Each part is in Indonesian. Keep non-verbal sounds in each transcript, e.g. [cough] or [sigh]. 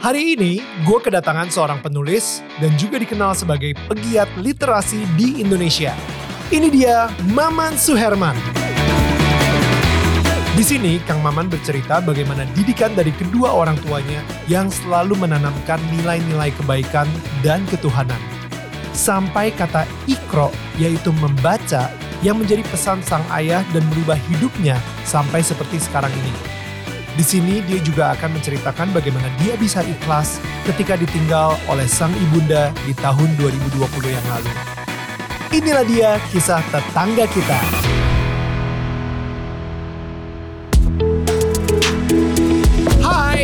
Hari ini, gue kedatangan seorang penulis dan juga dikenal sebagai pegiat literasi di Indonesia. Ini dia Maman Suherman. Di sini, Kang Maman bercerita bagaimana didikan dari kedua orang tuanya yang selalu menanamkan nilai-nilai kebaikan dan ketuhanan. Sampai kata ikro, yaitu membaca, yang menjadi pesan sang ayah dan merubah hidupnya sampai seperti sekarang ini. Di sini dia juga akan menceritakan bagaimana dia bisa ikhlas ketika ditinggal oleh sang ibunda di tahun 2020 yang lalu. Inilah dia kisah tetangga kita.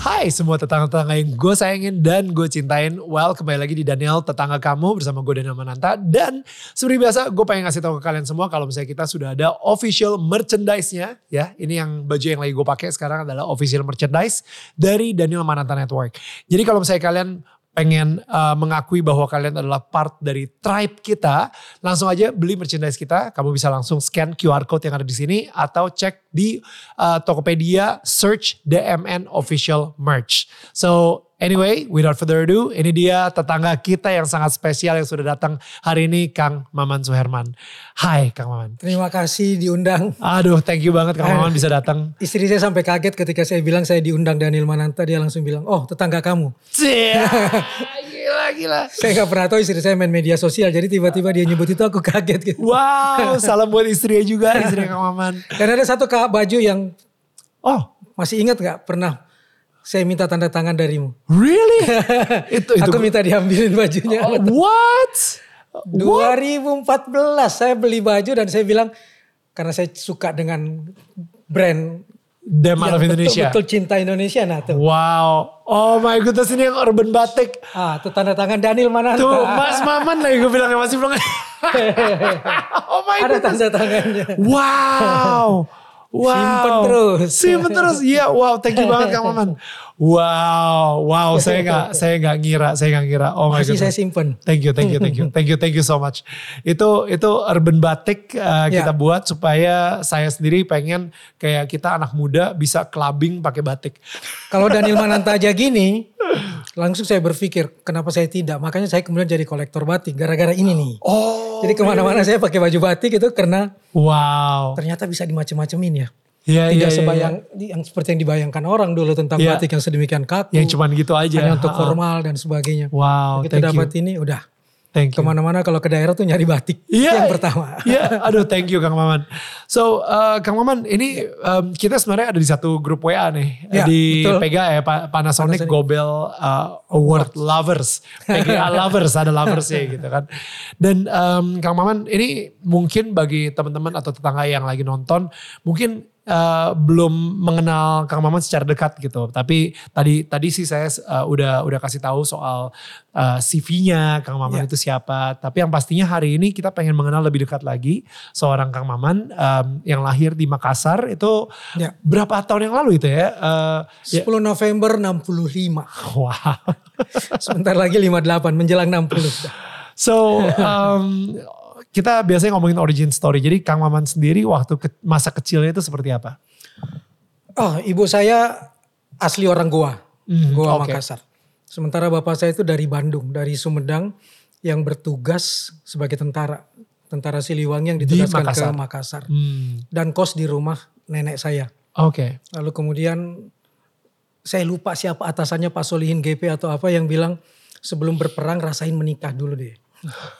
Hai semua tetangga-tetangga yang gue sayangin dan gue cintain. Well, kembali lagi di Daniel Tetangga Kamu bersama gue Daniel Mananta. Dan seperti biasa gue pengen ngasih tahu ke kalian semua kalau misalnya kita sudah ada official merchandise-nya. Ya, ini yang baju yang lagi gue pakai sekarang adalah official merchandise dari Daniel Mananta Network. Jadi kalau misalnya kalian pengen uh, mengakui bahwa kalian adalah part dari tribe kita, langsung aja beli merchandise kita. Kamu bisa langsung scan QR code yang ada di sini atau cek di uh, Tokopedia search DMN official merch. So Anyway, without further ado, ini dia tetangga kita yang sangat spesial yang sudah datang hari ini, Kang Maman Suherman. Hai Kang Maman. Terima kasih diundang. Aduh, thank you banget Kang Maman bisa datang. Istri saya sampai kaget ketika saya bilang saya diundang Daniel Mananta, dia langsung bilang, oh tetangga kamu. [laughs] gila, gila. Saya gak pernah tahu istri saya main media sosial, jadi tiba-tiba dia nyebut itu aku kaget gitu. Wow, [laughs] salam buat istrinya juga, istri Kang Maman. Dan ada satu baju yang, oh masih ingat gak pernah saya minta tanda tangan darimu. Really? [laughs] itu, itu. Aku minta diambilin bajunya. Oh, what? 2014 saya beli baju dan saya bilang karena saya suka dengan brand Dem of Indonesia. Betul, betul cinta Indonesia nah tuh. Wow. Oh my goodness ini yang urban batik. Ah, itu tanda tangan Daniel mana? Tuh, Mas Maman lagi gue bilangnya masih [laughs] belum. oh my Ada tanda tangannya. Wow. Wow. Simpen terus. Simpen terus. Iya, wow, thank you banget Kang Maman. [laughs] Wow, wow, saya nggak, [laughs] saya nggak ngira, saya nggak ngira. Oh my god. saya simpen. Thank you, thank you, thank you, [laughs] thank you, thank you so much. Itu itu urban batik uh, kita yeah. buat supaya saya sendiri pengen kayak kita anak muda bisa clubbing pakai batik. Kalau [laughs] Daniel Mananta aja gini, langsung saya berpikir kenapa saya tidak. Makanya saya kemudian jadi kolektor batik gara-gara ini nih. Oh. Jadi ke mana-mana saya pakai baju batik itu karena wow. Ternyata bisa dimacem-macemin ya. Ya, tidak ya, sebayang ya. yang seperti yang dibayangkan orang dulu tentang ya. batik yang sedemikian kaku. Yang cuman gitu aja. Hanya untuk formal dan sebagainya. Wow, Kita dapat you. ini udah Thank you. Ke mana-mana kalau ke daerah tuh nyari batik yeah, yang pertama. Iya, yeah. aduh thank you Kang Maman. So uh, Kang Maman ini um, kita sebenarnya ada di satu grup WA nih. Yeah, di betul. PGA ya Panasonic, Panasonic. Gobel uh, Award Lovers. PGA [laughs] Lovers, ada lovers ya gitu kan. Dan um, Kang Maman ini mungkin bagi teman-teman atau tetangga yang lagi nonton, mungkin uh, belum mengenal Kang Maman secara dekat gitu. Tapi tadi tadi sih saya uh, udah udah kasih tahu soal uh, CV-nya Kang Maman yeah. itu siapa. Tapi yang pastinya hari ini kita pengen mengenal lebih dekat lagi seorang Kang Maman um, yang lahir di Makassar itu yeah. berapa tahun yang lalu itu ya? Uh, 10 ya. November 65. Wow. [laughs] Sebentar lagi 58 menjelang 60. So [laughs] um, kita biasanya ngomongin origin story. Jadi Kang Maman sendiri waktu ke, masa kecilnya itu seperti apa? Oh, ibu saya asli orang Goa, mm, Goa okay. Makassar. Sementara bapak saya itu dari Bandung, dari Sumedang yang bertugas sebagai tentara, tentara Siliwangi yang ditugaskan Di Makassar. ke Makassar. Hmm. Dan kos di rumah nenek saya. Oke. Okay. Lalu kemudian saya lupa siapa atasannya Pak Solihin GP atau apa yang bilang sebelum berperang rasain menikah dulu deh. [laughs]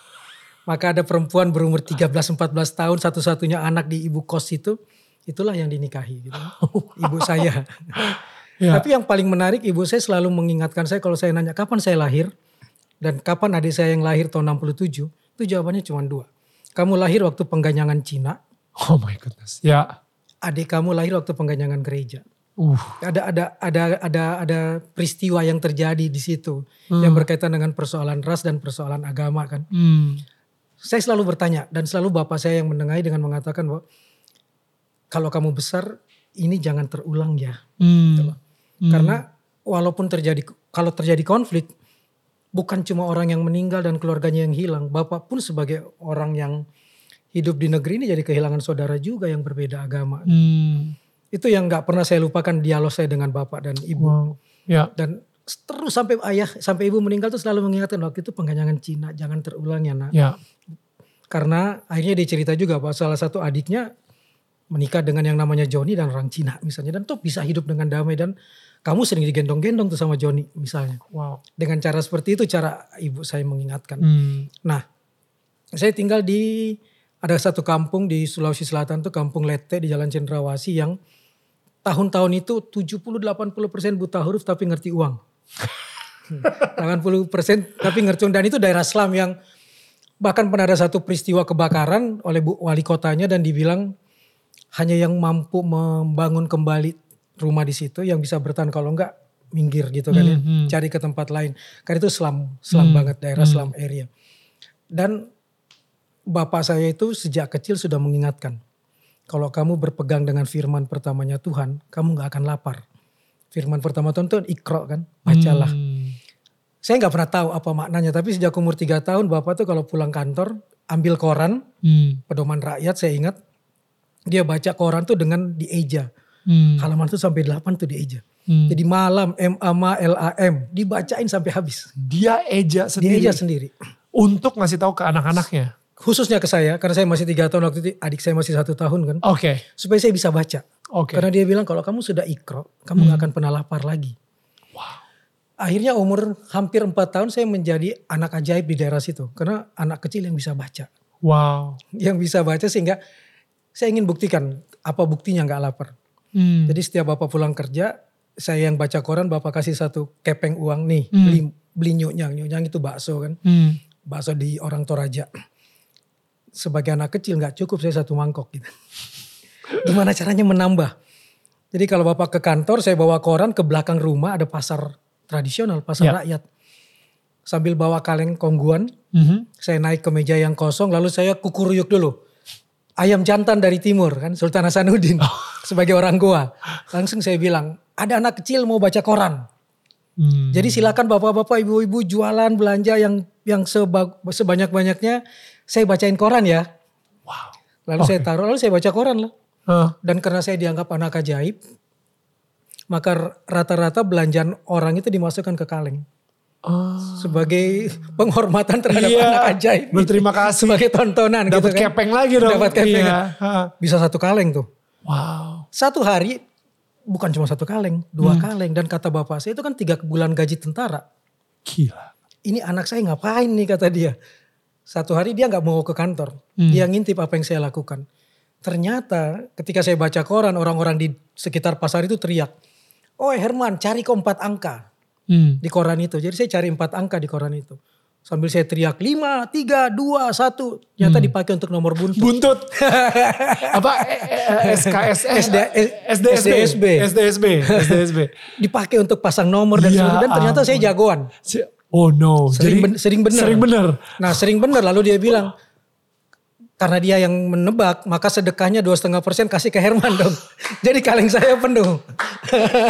Maka ada perempuan berumur 13-14 tahun satu-satunya anak di ibu kos itu. Itulah yang dinikahi gitu. [laughs] Ibu saya. [laughs] ya. Tapi yang paling menarik ibu saya selalu mengingatkan saya kalau saya nanya kapan saya lahir. Dan kapan adik saya yang lahir tahun 67. Itu jawabannya cuma dua. Kamu lahir waktu pengganyangan Cina. Oh my goodness. Ya. Adik kamu lahir waktu pengganyangan gereja. Uh. Ada ada ada ada ada peristiwa yang terjadi di situ hmm. yang berkaitan dengan persoalan ras dan persoalan agama kan. Hmm saya selalu bertanya dan selalu bapak saya yang mendengahi dengan mengatakan bahwa kalau kamu besar ini jangan terulang ya. Hmm. Gitu loh. Karena walaupun terjadi kalau terjadi konflik bukan cuma orang yang meninggal dan keluarganya yang hilang, Bapak pun sebagai orang yang hidup di negeri ini jadi kehilangan saudara juga yang berbeda agama. Hmm. Itu yang nggak pernah saya lupakan dialog saya dengan Bapak dan Ibu. Wow. Ya. Dan terus sampai ayah sampai ibu meninggal tuh selalu mengingatkan waktu itu pengganyangan Cina jangan terulang ya nak. Ya. Karena akhirnya dia cerita juga bahwa salah satu adiknya menikah dengan yang namanya Joni dan orang Cina misalnya dan tuh bisa hidup dengan damai dan kamu sering digendong-gendong tuh sama Joni misalnya. Wow. Dengan cara seperti itu cara ibu saya mengingatkan. Hmm. Nah, saya tinggal di ada satu kampung di Sulawesi Selatan tuh kampung Lete di Jalan Cendrawasih yang tahun-tahun itu 70-80% buta huruf tapi ngerti uang. 80% tapi ngerti uang dan itu daerah Islam yang bahkan pernah ada satu peristiwa kebakaran oleh bu wali kotanya dan dibilang hanya yang mampu membangun kembali rumah di situ yang bisa bertahan kalau enggak minggir gitu kan ya Hmm, hmm. cari ke tempat lain karena itu selam selam Hmm, banget daerah hmm. selam area dan bapak saya itu sejak kecil sudah mengingatkan kalau kamu berpegang dengan firman pertamanya Tuhan kamu nggak akan lapar firman pertama Tuhan itu ikro kan bacalah Hmm. saya nggak pernah tahu apa maknanya tapi sejak umur tiga tahun bapak tuh kalau pulang kantor ambil koran Hmm. pedoman rakyat saya ingat dia baca koran tuh dengan dieja Hmm. halaman tuh sampai 8 tuh dieja Hmm. jadi malam M A M L A M dibacain sampai habis Dia eja sendiri. dieja sendiri Untuk ngasih tahu ke anak-anaknya. Khususnya ke saya karena saya masih tiga tahun waktu itu adik saya masih satu tahun kan Oke. supaya saya bisa baca Oke. karena dia bilang kalau kamu sudah ikro kamu nggak akan pernah lapar lagi akhirnya umur hampir empat tahun saya menjadi anak ajaib di daerah situ karena anak kecil yang bisa baca Wow. yang bisa baca sehingga saya ingin buktikan apa buktinya nggak lapar Hmm. jadi setiap bapak pulang kerja saya yang baca koran bapak kasih satu kepeng uang nih Hmm. beli beli nyunyang nyunyang itu bakso kan Hmm. bakso di orang Toraja sebagai anak kecil nggak cukup saya satu mangkok gitu. [laughs] Gimana caranya menambah? Jadi kalau bapak ke kantor saya bawa koran ke belakang rumah ada pasar tradisional pasar Ya. rakyat. Sambil bawa kaleng kongguan Mhm. saya naik ke meja yang kosong lalu saya kukuruyuk dulu. Ayam jantan dari timur kan Sultan Hasanuddin [laughs] sebagai orang Goa langsung saya bilang ada anak kecil mau baca koran. Hmm. jadi silakan bapak-bapak ibu-ibu jualan belanja yang yang seba- sebanyak-banyaknya saya bacain koran ya Wow. lalu saya taruh lalu saya baca koran lah Hah. dan karena saya dianggap anak ajaib maka rata-rata belanjaan orang itu dimasukkan ke kaleng Ah. sebagai [laughs] penghormatan terhadap Iya, anak ajaib berterima kasih. sebagai tontonan Dapat gitu kan. kepeng lagi dong. Dapat kepeng. Iya. Hah. Bisa satu kaleng tuh. Wow. Satu hari bukan cuma satu kaleng, dua Hmm. kaleng dan kata bapak saya itu kan tiga bulan gaji tentara. Gila. Ini anak saya ngapain nih kata dia. Satu hari dia nggak mau ke kantor, Hmm. dia ngintip apa yang saya lakukan. Ternyata ketika saya baca koran orang-orang di sekitar pasar itu teriak, oh Herman cari ke empat angka Hmm. di koran itu. Jadi saya cari empat angka di koran itu. Sambil saya teriak lima, tiga, dua, satu. Ternyata dipakai untuk nomor buntut. Buntut. [laughs] Apa eh, eh, SKSS SD, SDSB SDSB. SDSB SDSB. [laughs] Dipakai untuk pasang nomor dan Ya. Dan ternyata saya jagoan. Oh no. Sering, Jadi ben- sering bener. Sering bener. Nah sering bener lalu dia bilang. Karena dia yang menebak maka sedekahnya dua setengah persen kasih ke Herman dong. [laughs] Jadi kaleng saya penuh.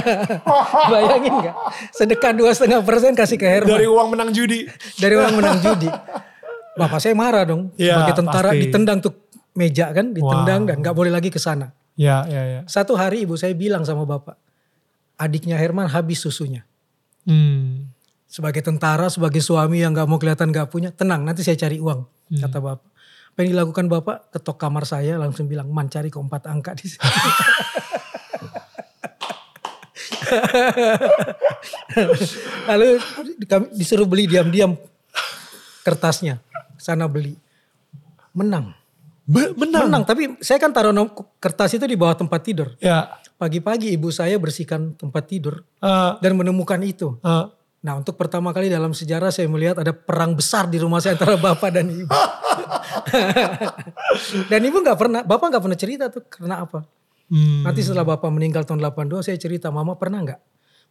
[laughs] Bayangin gak? Sedekah dua setengah persen kasih ke Herman. Dari uang menang judi. dari orang menang judi. Bapak saya marah dong. Iya, Sebagai tentara pasti. ditendang tuh meja kan, ditendang Wow. dan nggak boleh lagi ke sana. Ya, ya, ya. Satu hari ibu saya bilang sama bapak, adiknya Herman habis susunya. Hmm. Sebagai tentara, sebagai suami yang nggak mau kelihatan nggak punya, tenang nanti saya cari uang, Hmm. kata bapak. Apa yang dilakukan bapak? Ketok kamar saya langsung bilang, man cari keempat angka di sini. [laughs] Lalu kami disuruh beli diam-diam kertasnya, sana beli, menang. Be- menang. Menang, tapi saya kan taruh kertas itu di bawah tempat tidur. Ya. Pagi-pagi ibu saya bersihkan tempat tidur Eh, dan menemukan itu. eh. Nah untuk pertama kali dalam sejarah saya melihat ada perang besar di rumah saya antara bapak dan ibu. [laughs] dan ibu nggak pernah, bapak nggak pernah cerita tuh karena apa. Hmm. Nanti setelah bapak meninggal tahun 82 saya cerita, mama pernah nggak?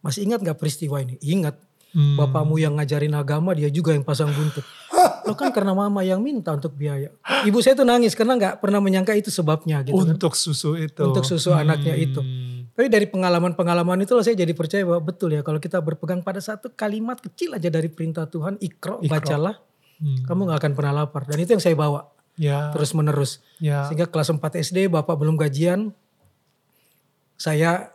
Masih ingat nggak peristiwa ini? Ingat. Hmm. Bapakmu yang ngajarin agama dia juga yang pasang buntut. [laughs] Lo kan karena mama yang minta untuk biaya. Ibu saya tuh nangis karena nggak pernah menyangka itu sebabnya gitu kan. Untuk susu itu. Untuk susu anaknya itu. Tapi dari pengalaman-pengalaman itu saya jadi percaya bahwa betul ya kalau kita berpegang pada satu kalimat kecil aja dari perintah Tuhan, ikro, Iqra. bacalah, Hmm. kamu nggak akan pernah lapar. Dan itu yang saya bawa Ya. terus menerus. ya. Sehingga kelas 4 SD bapak belum gajian, saya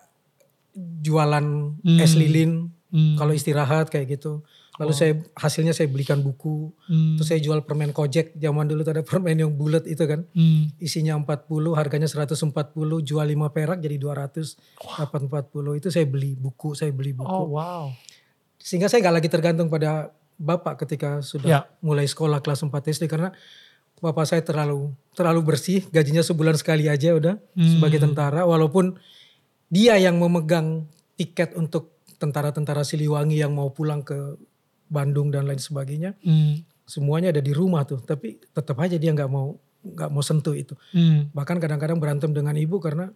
jualan Hmm. es lilin Hmm. kalau istirahat kayak gitu. Lalu saya hasilnya saya belikan buku, Hmm. terus saya jual permen kojek. Zaman dulu tuh ada [laughs] permen yang bulat itu kan. Hmm. Isinya 40, harganya 140, jual 5 perak jadi 200, dapat 40. Itu saya beli buku, saya beli buku. Oh wow. Sehingga saya nggak lagi tergantung pada bapak ketika sudah Ya. mulai sekolah kelas 4 SD karena bapak saya terlalu terlalu bersih, gajinya sebulan sekali aja udah Hmm. sebagai tentara walaupun dia yang memegang tiket untuk tentara-tentara Siliwangi yang mau pulang ke Bandung dan lain sebagainya. Hmm. Semuanya ada di rumah tuh, tapi tetap aja dia nggak mau nggak mau sentuh itu. Hmm. Bahkan kadang-kadang berantem dengan ibu karena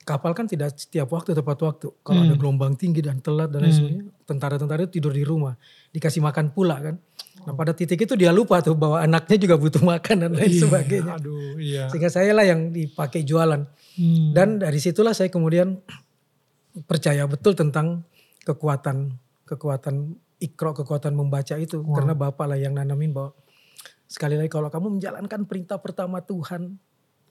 kapal kan tidak setiap waktu tepat waktu. Kalau Hmm. ada gelombang tinggi dan telat dan lain sebagainya, tentara-tentara itu tidur di rumah, dikasih makan pula kan. Nah pada titik itu dia lupa tuh bahwa anaknya juga butuh makan dan lain Iya, sebagainya. Aduh, iya. Sehingga saya lah yang dipakai jualan. Hmm. Dan dari situlah saya kemudian percaya betul tentang kekuatan kekuatan ikro, kekuatan membaca itu. Karena bapak lah yang nanamin bahwa sekali lagi kalau kamu menjalankan perintah pertama Tuhan,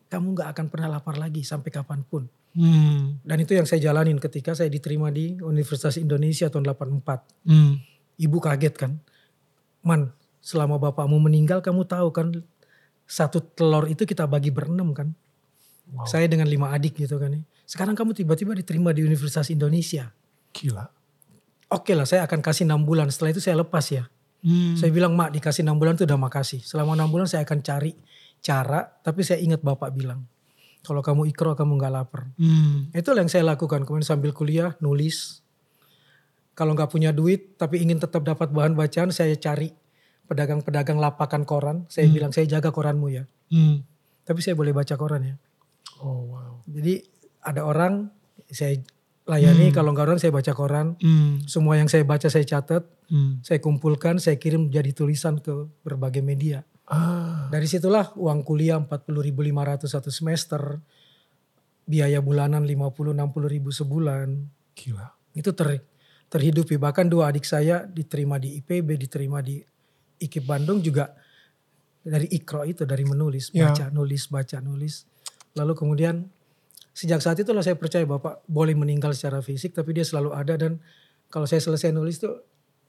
kamu nggak akan pernah lapar lagi sampai kapan pun. Hmm. Dan itu yang saya jalanin ketika saya diterima di Universitas Indonesia tahun 84. Hmm. Ibu kaget kan. Man, selama bapakmu meninggal kamu tahu kan satu telur itu kita bagi berenam kan. Wow. Saya dengan lima adik gitu kan. ya. Sekarang kamu tiba-tiba diterima di Universitas Indonesia. Gila. Oke lah saya akan kasih enam bulan. Setelah itu saya lepas ya. Hmm. Saya bilang mak dikasih enam bulan itu udah makasih. Selama enam bulan saya akan cari cara. Tapi saya ingat bapak bilang. Kalau kamu ikro kamu nggak lapar. Hmm. Itulah yang saya lakukan. Kemudian sambil kuliah nulis. Kalau nggak punya duit tapi ingin tetap dapat bahan bacaan saya cari pedagang-pedagang lapakan koran. Saya bilang saya jaga koranmu ya. Hmm. Tapi saya boleh baca koran ya. Oh wow. Jadi ada orang saya layani kalau nggak orang saya baca koran. Hmm. Semua yang saya baca saya catat. Hmm. Saya kumpulkan, saya kirim jadi tulisan ke berbagai media. Ah. Dari situlah uang kuliah 40.500 satu semester. Biaya bulanan 50-60 ribu sebulan. Gila. itu ter, terhidupi bahkan dua adik saya diterima di IPB diterima di IKIP Bandung juga dari ikro itu dari menulis Ya. baca nulis baca nulis lalu kemudian sejak saat itulah saya percaya bapak boleh meninggal secara fisik tapi dia selalu ada dan kalau saya selesai nulis tuh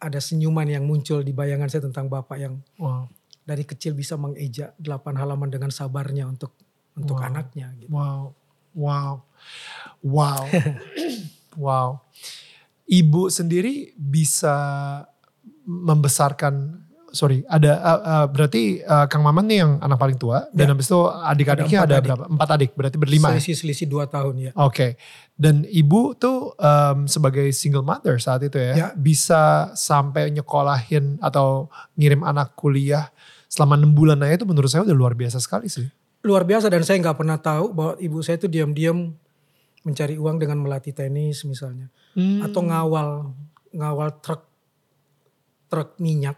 ada senyuman yang muncul di bayangan saya tentang bapak yang Wow. dari kecil bisa mengeja delapan halaman dengan sabarnya untuk untuk Wow. anaknya gitu. Wow. Wow. Wow. [coughs] wow. Ibu sendiri bisa membesarkan sorry, ada uh, uh, berarti uh, Kang Maman nih yang anak paling tua dan Ya. habis itu adik-adiknya Ada ada, empat adik. berapa? Empat adik, berarti berlima. ya? Selisih selisih dua tahun ya. Oke. Dan ibu tuh um, sebagai single mother saat itu ya, Ya. bisa sampai nyekolahin atau ngirim anak kuliah selama enam bulan aja itu menurut saya udah luar biasa sekali sih. luar biasa dan saya nggak pernah tahu bahwa ibu saya itu diam-diam mencari uang dengan melatih tenis misalnya Hmm. atau ngawal ngawal truk truk minyak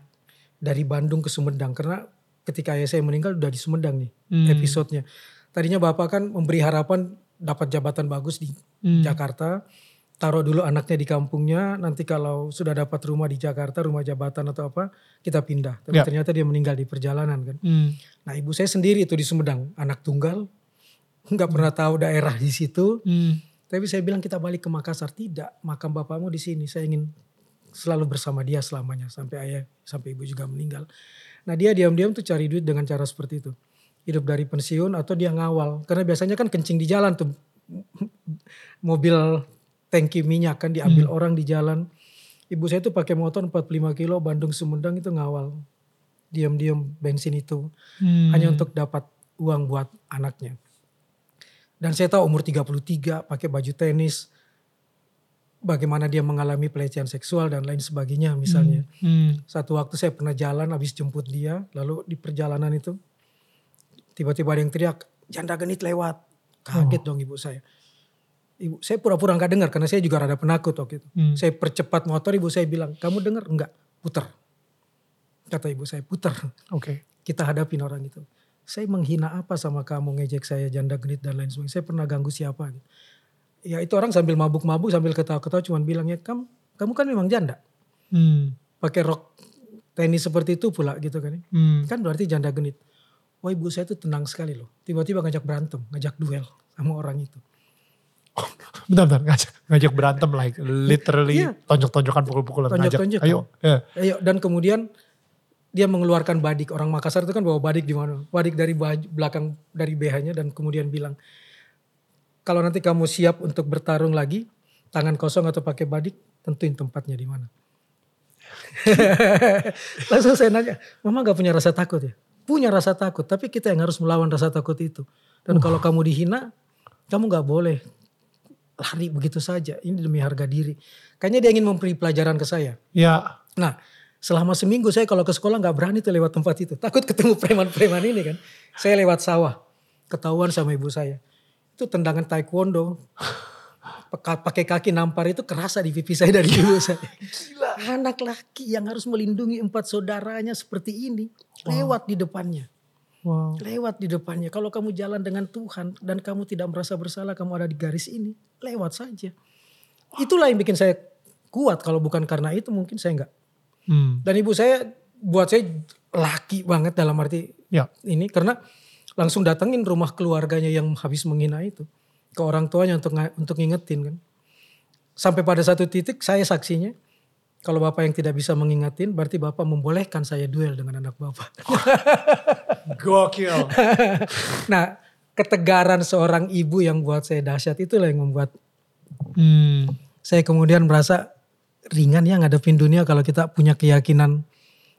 dari Bandung ke Sumedang karena ketika ayah saya meninggal udah di Sumedang nih Hmm. episodenya tadinya bapak kan memberi harapan dapat jabatan bagus di Hmm. Jakarta taruh dulu anaknya di kampungnya nanti kalau sudah dapat rumah di Jakarta rumah jabatan atau apa kita pindah tapi Ya. ternyata dia meninggal di perjalanan kan Hmm. Nah ibu saya sendiri itu di Sumedang, anak tunggal, [laughs] nggak pernah tahu daerah di situ. Hmm. Tapi saya bilang kita balik ke Makassar, tidak, makam bapakmu di sini. Saya ingin selalu bersama dia selamanya sampai ayah, sampai ibu juga meninggal. Nah dia diam-diam tuh cari duit dengan cara seperti itu, hidup dari pensiun atau dia ngawal, karena biasanya kan kencing di jalan tuh, [laughs] mobil tangki minyak kan diambil orang di jalan. Ibu saya tuh pakai motor 45 kilo Bandung Sumedang itu ngawal, diam-diam bensin itu Hmm. hanya untuk dapat uang buat anaknya. Dan saya tahu umur 33 pakai baju tenis, bagaimana dia mengalami pelecehan seksual dan lain sebagainya misalnya. Hmm. Satu waktu saya pernah jalan habis jemput dia, lalu di perjalanan itu tiba-tiba ada yang teriak, janda genit lewat. Kaget dong ibu saya. Ibu, saya pura-pura nggak dengar karena saya juga rada penakut waktu itu. Hmm. Saya percepat motor, ibu saya bilang, kamu dengar? Enggak, putar. Kata ibu saya, putar. Oke. Kita hadapin orang itu. Saya menghina apa sama kamu, ngejek saya, janda genit dan lain sebagainya. Saya pernah ganggu siapa? Ya itu orang sambil mabuk-mabuk, sambil ketawa-ketawa cuman bilang, ya kamu, kamu kan memang janda. Hmm. Pakai rok tenis seperti itu pula gitu kan. ya. Hmm. Kan berarti janda genit. Wah ibu saya itu tenang sekali loh. Tiba-tiba ngajak berantem, ngajak duel sama orang itu. [laughs] Bentar, bentar. Ngajak, ngajak berantem like literally Iya. tonjok-tonjokan pukul-pukulan. Ngajak, Tonjok-tonjokan. ayo. Ya. Ayo dan kemudian dia mengeluarkan badik orang Makassar itu kan bawa badik di mana? Badik dari baju, belakang dari BH-nya dan kemudian bilang kalau nanti kamu siap untuk bertarung lagi tangan kosong atau pakai badik tentuin tempatnya di mana. [laughs] Langsung saya nanya, Mama gak punya rasa takut ya? Punya rasa takut, tapi kita yang harus melawan rasa takut itu. Dan kalau kamu dihina, kamu gak boleh lari begitu saja. Ini demi harga diri. Kayaknya dia ingin memberi pelajaran ke saya. Ya. Nah, selama seminggu saya kalau ke sekolah nggak berani tuh lewat tempat itu. Takut ketemu preman-preman ini kan. Saya lewat sawah. Ketahuan sama ibu saya. Itu tendangan taekwondo. Pakai kaki nampar itu kerasa di pipi saya dari ibu saya. Anak laki yang harus melindungi empat saudaranya seperti ini. Lewat di depannya. Wow. Lewat di depannya. Kalau kamu jalan dengan Tuhan dan kamu tidak merasa bersalah kamu ada di garis ini. Lewat saja. Itulah yang bikin saya kuat. Kalau bukan karena itu mungkin saya nggak Hmm. dan ibu saya buat saya laki banget dalam arti Ya. ini karena langsung datengin rumah keluarganya yang habis menghina itu ke orang tuanya untuk untuk ngingetin kan. Sampai pada satu titik saya saksinya kalau bapak yang tidak bisa mengingatin berarti bapak membolehkan saya duel dengan anak bapak. [laughs] Gokil. [laughs] nah, ketegaran seorang ibu yang buat saya dahsyat itulah yang membuat Hmm. saya kemudian merasa ringan ya ngadepin dunia kalau kita punya keyakinan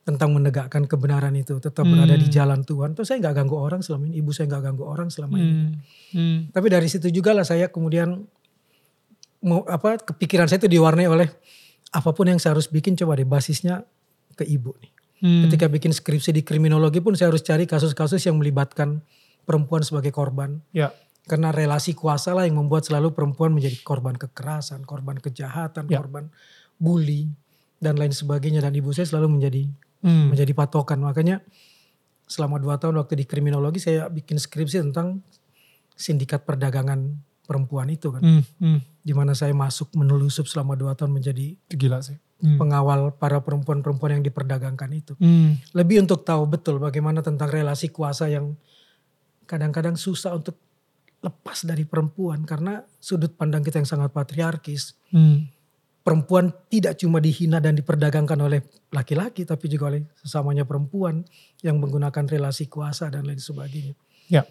tentang menegakkan kebenaran itu tetap berada di jalan Tuhan. Terus saya nggak ganggu orang selama ini, ibu saya nggak ganggu orang selama ini. Hmm. Hmm. Tapi dari situ juga lah saya kemudian mau apa kepikiran saya itu diwarnai oleh apa pun yang saya harus bikin coba deh basisnya ke ibu nih. Hmm. Ketika bikin skripsi di kriminologi pun saya harus cari kasus-kasus yang melibatkan perempuan sebagai korban. Ya. Karena relasi kuasa lah yang membuat selalu perempuan menjadi korban kekerasan, korban kejahatan, Ya. korban bully dan lain sebagainya. Dan ibu saya selalu menjadi Hmm. menjadi patokan. Makanya selama dua tahun waktu di kriminologi saya bikin skripsi tentang sindikat perdagangan perempuan itu kan. Hmm. Hmm. Di mana saya masuk menelusup selama dua tahun menjadi Gila sih. Hmm. pengawal para perempuan-perempuan yang diperdagangkan itu. Hmm. Lebih untuk tahu betul bagaimana tentang relasi kuasa yang kadang-kadang susah untuk lepas dari perempuan karena sudut pandang kita yang sangat patriarkis. Hmm. Perempuan tidak cuma dihina dan diperdagangkan oleh laki-laki tapi juga oleh sesamanya perempuan yang menggunakan relasi kuasa dan lain sebagainya. Ya.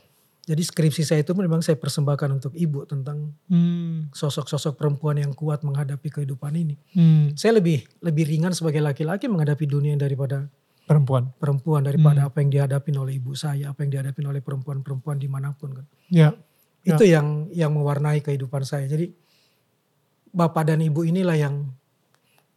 Jadi skripsi saya itu memang saya persembahkan untuk ibu tentang Hmm. sosok-sosok perempuan yang kuat menghadapi kehidupan ini. Hmm. Saya lebih lebih ringan sebagai laki-laki menghadapi dunia daripada Perempuan. perempuan daripada apa yang dihadapin oleh ibu saya, apa yang dihadapin oleh perempuan-perempuan di mana pun kan. Ya. Ya. Itu yang yang mewarnai kehidupan saya. Jadi bapak dan ibu inilah yang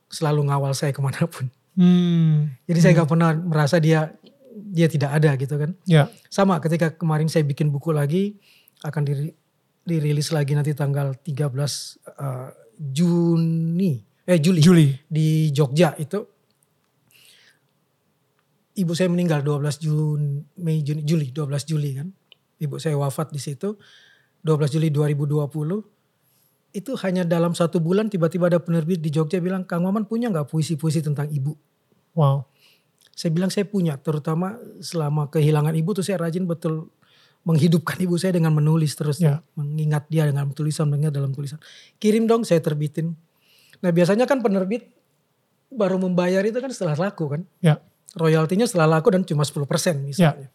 selalu ngawal saya ke mana pun. Hmm. Jadi saya nggak pernah merasa dia dia tidak ada gitu kan. Ya. Sama ketika kemarin saya bikin buku lagi akan diri- dirilis lagi nanti tanggal 13 eh, Juni eh Juli, Juli. di Jogja itu ibu saya meninggal 12 Juni Mei Juni Juli 12 Juli kan. Ibu saya wafat di situ 12 Juli 2020. Itu hanya dalam satu bulan tiba-tiba ada penerbit di Jogja bilang Kang Maman punya nggak puisi-puisi tentang ibu? Wow. Saya bilang saya punya, terutama selama kehilangan ibu tuh saya rajin betul menghidupkan ibu saya dengan menulis terus, Ya. mengingat dia dengan tulisan, mengingat dalam tulisan. Kirim dong, saya terbitin. Nah biasanya kan penerbit baru membayar itu kan setelah laku kan, Ya. royaltinya setelah laku dan cuma 10% misalnya.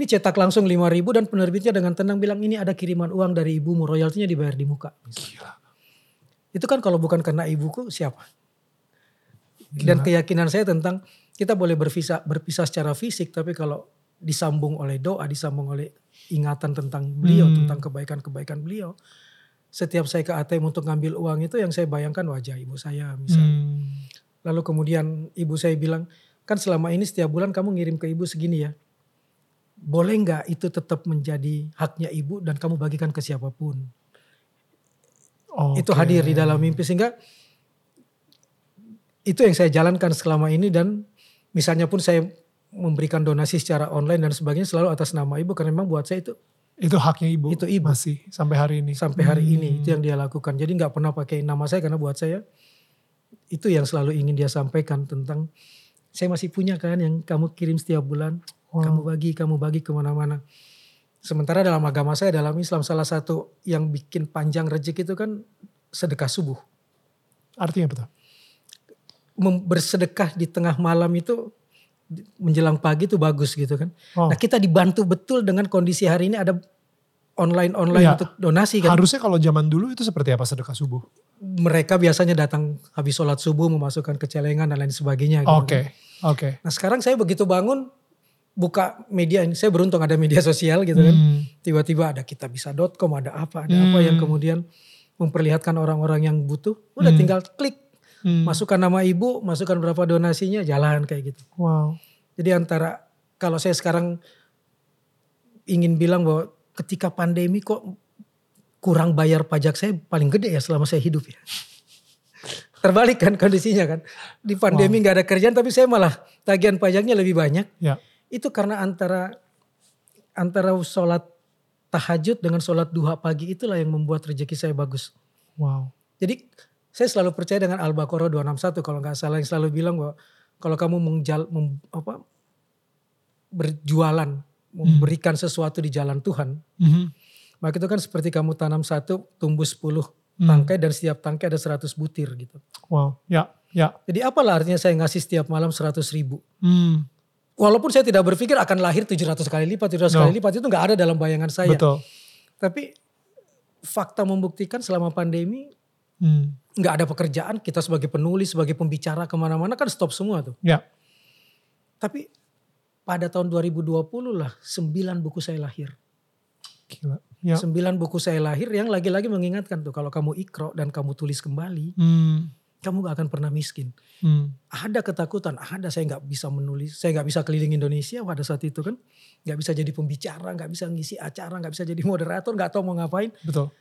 Ini cetak langsung 5 ribu dan penerbitnya dengan tenang bilang ini ada kiriman uang dari ibumu, royaltinya dibayar di muka. Gila. Itu kan kalau bukan karena ibuku siapa? Dan keyakinan saya tentang kita boleh berpisah, berpisah secara fisik tapi kalau disambung oleh doa, disambung oleh ingatan tentang beliau, Hmm. tentang kebaikan-kebaikan beliau. Setiap saya ke ATM untuk ngambil uang itu yang saya bayangkan wajah ibu saya misalnya. Hmm. Lalu kemudian ibu saya bilang, kan selama ini setiap bulan kamu ngirim ke ibu segini ya. Boleh nggak itu tetap menjadi haknya ibu dan kamu bagikan ke siapa pun. itu Oke. hadir di dalam mimpi sehingga itu yang saya jalankan selama ini dan misalnya pun saya memberikan donasi secara online dan sebagainya selalu atas nama ibu karena memang buat saya itu Itu haknya ibu. Itu ibu. Masih sampai hari ini. sampai hari Hmm. ini itu yang dia lakukan jadi nggak pernah pakai nama saya karena buat saya itu yang selalu ingin dia sampaikan tentang saya masih punya kan yang kamu kirim setiap bulan Wow. kamu bagi kamu bagi ke mana-mana sementara dalam agama saya dalam Islam salah satu yang bikin panjang rezeki itu kan sedekah subuh Artinya apa bersedekah di tengah malam itu menjelang pagi itu bagus gitu kan. Oh. Nah kita dibantu betul dengan kondisi hari ini ada online online Iya. untuk donasi kan. Harusnya kalau zaman dulu itu seperti apa sedekah subuh? Mereka biasanya datang habis sholat subuh memasukkan ke celengan dan lain sebagainya. gitu Oke, kan. oke. Nah sekarang saya begitu bangun buka media ini, saya beruntung ada media sosial gitu kan. Hmm. Tiba-tiba ada kitabisa.com, ada apa, ada apa yang Hmm. kemudian memperlihatkan orang-orang yang butuh. Udah Hmm. tinggal klik, Hmm. masukkan nama ibu, masukkan berapa donasinya, jalan kayak gitu. Wow. Jadi antara kalau saya sekarang ingin bilang bahwa ketika pandemi kok kurang bayar pajak saya paling gede ya selama saya hidup ya. [laughs] Terbalik kan kondisinya kan. Di pandemi nggak ada kerjaan tapi saya malah tagihan pajaknya lebih banyak. Ya. Itu karena antara antara sholat tahajud dengan sholat duha pagi itulah yang membuat rezeki saya bagus. Wow. Jadi saya selalu percaya dengan Al-Baqarah 261 kalau nggak salah yang selalu bilang bahwa kalau kamu mengjal, mem- apa, berjualan, memberikan sesuatu di jalan Tuhan, Mhm. maka itu kan seperti kamu tanam satu, tumbuh 10 Hmm. tangkai dan setiap tangkai ada 100 butir gitu. Wow. Ya, ya. Jadi apalah artinya saya ngasih setiap malam 100 ribu. Hmm. Walaupun saya tidak berpikir akan lahir 700 kali lipat, 700 No. kali lipat itu nggak ada dalam bayangan saya. Betul. Tapi fakta membuktikan selama pandemi Hmm. nggak ada pekerjaan, kita sebagai penulis, sebagai pembicara ke mana-mana kan stop semua tuh. Ya. Tapi pada tahun 2020 lah 9 buku saya lahir. Gila. Ya. 9 buku saya lahir yang lagi-lagi mengingatkan tuh kalau kamu ikro dan kamu tulis kembali, Hmm. Kamu gak akan pernah miskin. Hmm. Ada ketakutan, ada saya nggak bisa menulis, saya nggak bisa keliling Indonesia pada saat itu kan. nggak bisa jadi pembicara, nggak bisa ngisi acara, nggak bisa jadi moderator, nggak tahu mau ngapain. Betul.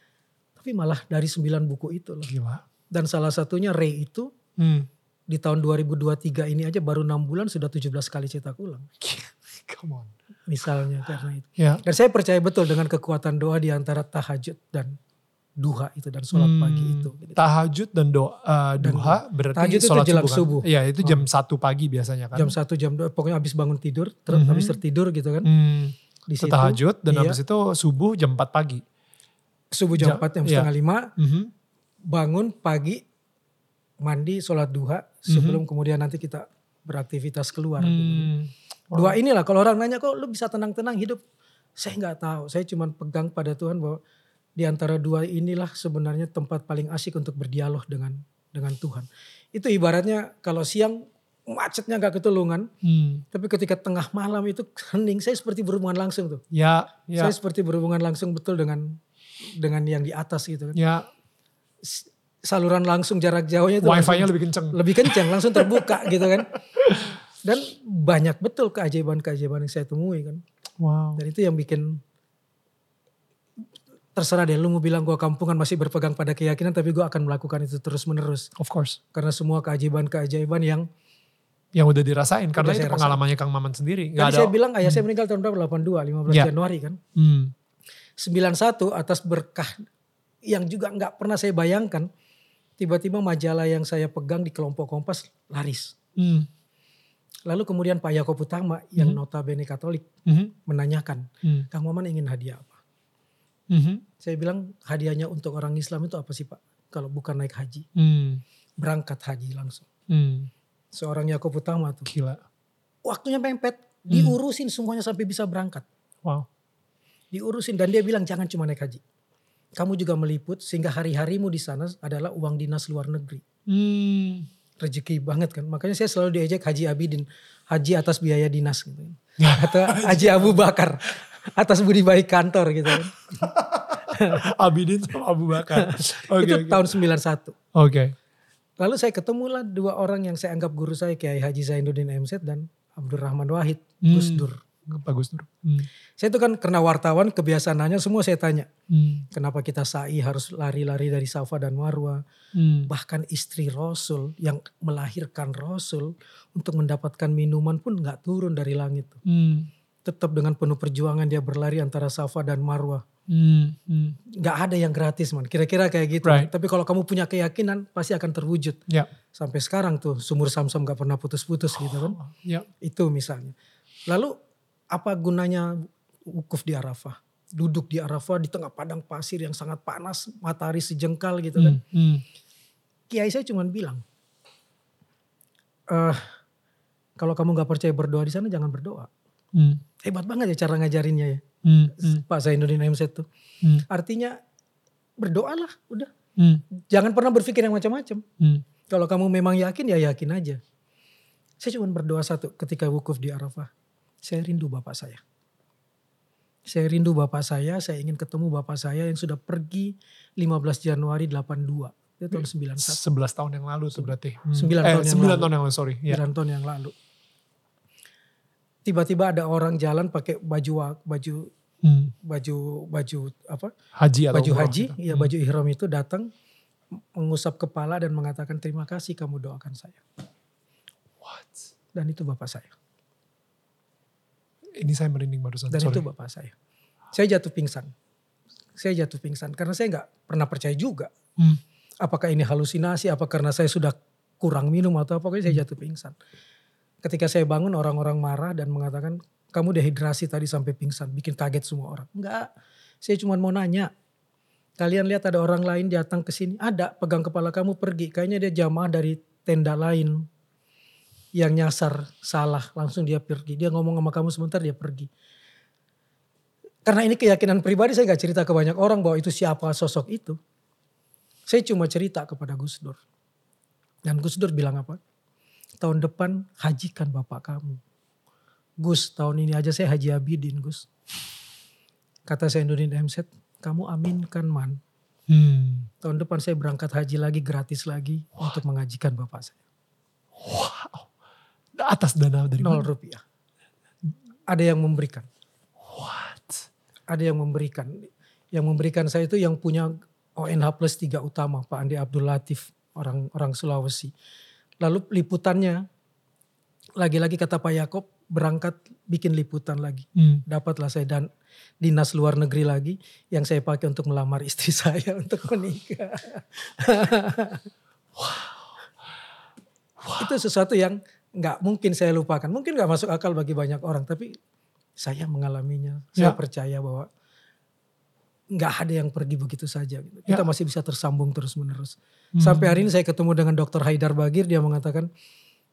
Tapi malah dari 9 buku itu loh. Gila. Dan salah satunya Ray itu Hmm. di tahun 2023 ini aja baru 6 bulan sudah 17 kali cetak ulang. Come on. Misalnya karena itu. Ya. Dan saya percaya betul dengan kekuatan doa di antara tahajud dan duha itu dan sholat Hmm. pagi itu. Tahajud dan doa Dan duha berarti tahajud itu sholat jelang subuh. kan? subuh. Iya, itu jam satu pagi biasanya kan. Jam 1 jam 2 pokoknya habis bangun tidur, ter, Mhm. habis tertidur gitu kan. Hmm. Di Itu situ tahajud dan iya. habis itu subuh jam 4 pagi. subuh jam jam- 4 jam iya. setengah 5 Mhm. bangun pagi mandi sholat duha sebelum kemudian nanti kita beraktivitas keluar. gitu. Hmm. Dua inilah kalau orang nanya kok lu bisa tenang-tenang hidup. Saya nggak tahu. Saya cuma pegang pada Tuhan bahwa di antara dua inilah sebenarnya tempat paling asik untuk berdialog dengan dengan Tuhan. Itu ibaratnya kalau siang macetnya nggak ketulungan, Hmm. tapi ketika tengah malam itu hening, saya seperti berhubungan langsung tuh. Ya, ya, Saya seperti berhubungan langsung betul dengan dengan yang di atas gitu kan. ya. Saluran langsung jarak jauhnya itu Wifi-nya lebih kenceng. lebih kencang langsung terbuka [laughs] gitu kan. Dan banyak betul keajaiban-keajaiban yang saya temui kan. Wow. Dan itu yang bikin terserah deh lu mau bilang gua kampungan masih berpegang pada keyakinan tapi gua akan melakukan itu terus menerus Of course. karena semua keajaiban-keajaiban yang Yang udah dirasain karena Udah itu saya pengalamannya Kang Maman sendiri. tadi Gak ada. saya bilang ayah saya meninggal tahun berapa 82 15 Ya. Januari kan Hmm. 91 atas berkah yang juga nggak pernah saya bayangkan tiba-tiba majalah yang saya pegang di kelompok Kompas laris Hmm. lalu kemudian Pak Yakob Utama yang Hmm. notabene Katolik Mhm. menanyakan Hmm. Kang Maman ingin hadiah apa Mhm. saya bilang hadiahnya untuk orang Islam itu apa sih Pak kalau bukan naik haji Hmm. berangkat haji langsung Hmm. seorang Yakob Utama tuh Gila. waktunya mepet Hmm. diurusin semuanya sampai bisa berangkat Wow. diurusin dan dia bilang jangan cuma naik haji kamu juga meliput sehingga hari-harimu di sana adalah uang dinas luar negeri Hmm. rezeki banget kan makanya saya selalu diajak Haji Abidin haji atas biaya dinas gitu [laughs] atau Haji Abu Bakar atas budi baik kantor gitu [laughs] Abidin sama Abu Bakar. Oke. itu oke. tahun 91 Oke. lalu saya ketemulah dua orang yang saya anggap guru saya Kiai Haji Zainuddin MZ dan Abdurrahman Wahid Hmm. Gus Dur Pak Gus Dur? Hmm. Saya itu kan karena wartawan kebiasaan nanya semua saya tanya. Hmm. Kenapa kita sa'i harus lari-lari dari Safa dan Marwa. Hmm. Bahkan istri Rasul yang melahirkan Rasul untuk mendapatkan minuman pun nggak turun dari langit. Hmm. Tetap dengan penuh perjuangan dia berlari antara Safa dan Marwa. Hmm. Hmm. Nggak ada yang gratis man. Kira-kira kayak gitu. Right. Tapi kalau kamu punya keyakinan pasti akan terwujud. Ya. Sampai sekarang tuh sumur Samsam nggak pernah putus-putus gitu kan. Ya. Itu misalnya. Lalu apa gunanya wukuf di Arafah? Duduk di Arafah di tengah padang pasir yang sangat panas, matahari sejengkal gitu kan. Hmm. Hmm. Kiai saya cuma bilang, eh kalau kamu nggak percaya berdoa di sana jangan berdoa. Hmm. Hebat banget ya cara ngajarinnya ya. Hmm. Hmm. Pak Zainuddin MZ tuh. Hmm. Artinya berdoalah udah. Hmm. Jangan pernah berpikir yang macam-macam. Hmm. Kalau kamu memang yakin ya yakin aja. Saya cuma berdoa satu ketika wukuf di Arafah. Saya rindu bapak saya. Saya rindu bapak saya, saya ingin ketemu bapak saya yang sudah pergi 15 Januari 82. Itu tahun 91. 11 tahun yang lalu tuh berarti. Hmm. Sembilan eh, tahun yang 9 lalu. tahun yang lalu, sorry. Ya. 9 tahun yang lalu. Tiba-tiba ada orang jalan pakai baju baju Hmm. baju baju apa? Haji atau baju haji, gitu. ya Hmm. baju ihram itu datang mengusap kepala dan mengatakan terima kasih kamu doakan saya. What? Dan itu bapak saya. Ini saya merinding barusan. Dan sorry. itu bapak saya. Saya jatuh pingsan. Saya jatuh pingsan karena saya nggak pernah percaya juga. Hmm. Apakah ini halusinasi? Apa karena saya sudah kurang minum atau apa? Pokoknya saya jatuh pingsan. Ketika saya bangun orang-orang marah dan mengatakan kamu dehidrasi tadi sampai pingsan, bikin kaget semua orang. Enggak, saya cuma mau nanya. Kalian lihat ada orang lain datang ke sini, ada pegang kepala kamu pergi. Kayaknya dia jamaah dari tenda lain yang nyasar salah, langsung dia pergi. Dia ngomong sama kamu sebentar dia pergi. Karena ini keyakinan pribadi saya nggak cerita ke banyak orang bahwa itu siapa sosok itu. Saya cuma cerita kepada Gus Dur. Dan Gus Dur bilang apa? Tahun depan hajikan bapak kamu. Gus tahun ini aja saya haji Abidin Gus. Kata saya Nurdin MZ, kamu aminkan man. Hmm. Tahun depan saya berangkat haji lagi gratis lagi untuk mengajikan bapak saya. Wow. Atas dana dari Nol rupiah. Ada yang memberikan. What? Ada yang memberikan. Yang memberikan saya itu yang punya ONH plus tiga utama Pak Andi Abdul Latif orang orang Sulawesi. Lalu liputannya lagi-lagi kata Pak Yakob berangkat bikin liputan lagi. Hmm. Dapatlah saya dan dinas luar negeri lagi yang saya pakai untuk melamar istri [laughs] saya untuk menikah. [laughs] Itu sesuatu yang nggak mungkin saya lupakan. Mungkin nggak masuk akal bagi banyak orang, tapi saya mengalaminya. Saya Ya. percaya bahwa nggak ada yang pergi begitu saja. gitu. Kita Ya. masih bisa tersambung terus menerus. Hmm. Sampai hari ini saya ketemu dengan Dr. Haidar Bagir, dia mengatakan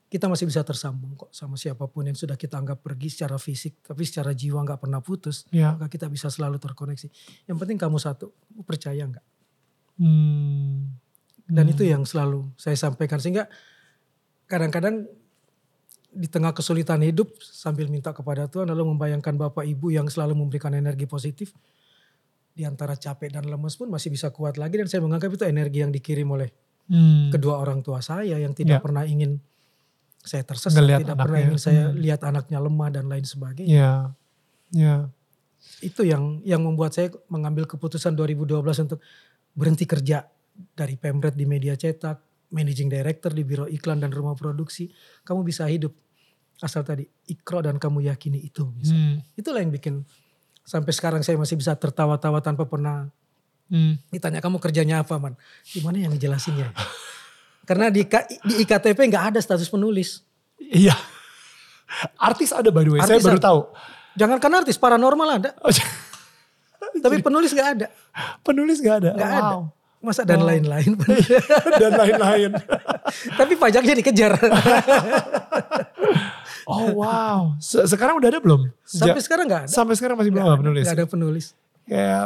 kita masih bisa tersambung kok sama siapa pun yang sudah kita anggap pergi secara fisik, tapi secara jiwa nggak pernah putus. Ya. Maka kita bisa selalu terkoneksi. Yang penting kamu satu, percaya nggak? Hmm. Dan Hmm. itu yang selalu saya sampaikan sehingga kadang-kadang di tengah kesulitan hidup sambil minta kepada Tuhan lalu membayangkan Bapak Ibu yang selalu memberikan energi positif di antara capek dan lemes pun masih bisa kuat lagi dan saya menganggap itu energi yang dikirim oleh Hmm. kedua orang tua saya yang tidak Ya. pernah ingin saya tersesat, tidak pernah anaknya. ingin saya Hmm. lihat anaknya lemah dan lain sebagainya. Ya. Ya. Itu yang yang membuat saya mengambil keputusan 2012 untuk berhenti kerja dari Pemret di media cetak, managing director di biro iklan dan rumah produksi. Kamu bisa hidup asal tadi ikro dan kamu yakini itu. misalnya. Hmm. Itulah yang bikin sampai sekarang saya masih bisa tertawa-tawa tanpa pernah Hmm. ditanya kamu kerjanya apa man. Gimana yang ngejelasinnya? Karena di, di IKTP nggak ada status penulis. Iya. Artis ada by the way, saya Artis baru ada. tahu. Jangankan artis, paranormal ada. Oh, Tapi penulis nggak ada. Penulis gak ada. Nggak wow. ada. Masa dan Oh. lain-lain. [laughs] Dan lain-lain. Tapi pajaknya dikejar. [laughs] Oh [laughs] wow. Se- Sekarang udah ada belum? Sampai sekarang nggak ada. sampai sekarang masih belum ada penulis. Nggak ada penulis.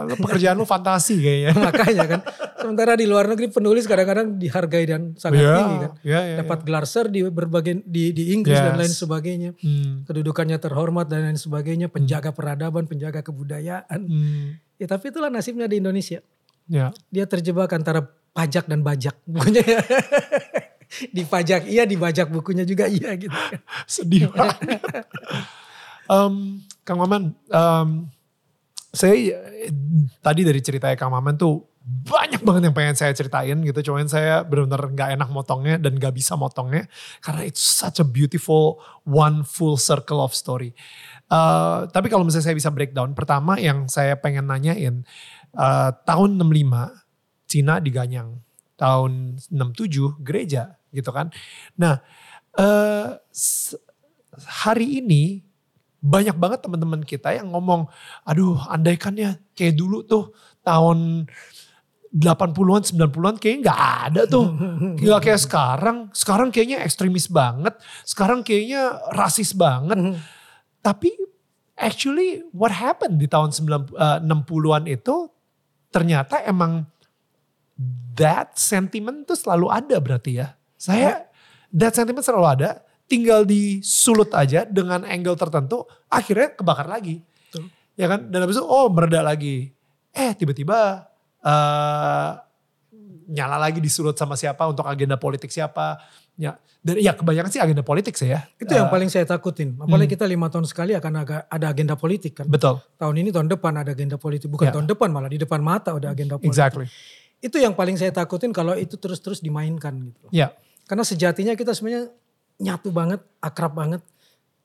Lu pekerjaan lu fantasi kayaknya. [laughs] Makanya kan. Sementara di luar negeri penulis kadang-kadang dihargai dan sangat Iya, tinggi kan. iya, iya, Dapat gelar sir di berbagai di di Inggris dan Yes. lain sebagainya. Hmm. Kedudukannya terhormat dan lain sebagainya. Penjaga peradaban, penjaga kebudayaan. Hmm. Ya tapi itulah nasibnya di Indonesia. Ya. Dia terjebak antara pajak dan bajak. [laughs] Bukunya [laughs] dipajak iya, dibajak bukunya juga iya gitu. kan. [laughs] Sedih banget. Em, Kang Maman, em, saya tadi dari ceritanya Kang Maman tuh banyak banget yang pengen saya ceritain gitu. Cuman saya benar-benar nggak enak motongnya dan nggak bisa motongnya karena it's such a beautiful one full circle of story. Eh, tapi kalau misalnya saya bisa breakdown, pertama yang saya pengen nanyain eh, tahun 65 Cina diganyang, tahun 67 gereja gitu kan. Nah s- hari ini banyak banget teman-teman kita yang ngomong, aduh andaikan ya kayak dulu tuh tahun 80-an, 90-an kayaknya nggak ada tuh. Nggak kayak sekarang. Sekarang kayaknya ekstremis banget. Sekarang kayaknya rasis banget. Tapi actually what happened di tahun 9 eh, 60-an itu ternyata emang that sentiment tuh selalu ada berarti ya. Saya that sentiment selalu ada, tinggal disulut aja dengan angle tertentu, akhirnya kebakar lagi. Betul. Ya kan? Dan habis itu oh mereda lagi. Eh tiba-tiba eh nyala lagi disulut sama siapa untuk agenda politik siapa. Ya, dan ya kebanyakan sih agenda politik sih ya. Itu yang Eh, paling saya takutin. Apalagi kita lima tahun sekali akan aga- ada agenda politik kan. betul. Tahun ini tahun depan ada agenda politik. Bukan Ya. tahun depan malah di depan mata udah agenda politik. Exactly. Itu yang paling saya takutin kalau itu terus-terus dimainkan gitu. Ya. Karena sejatinya kita sebenarnya nyatu banget, akrab banget.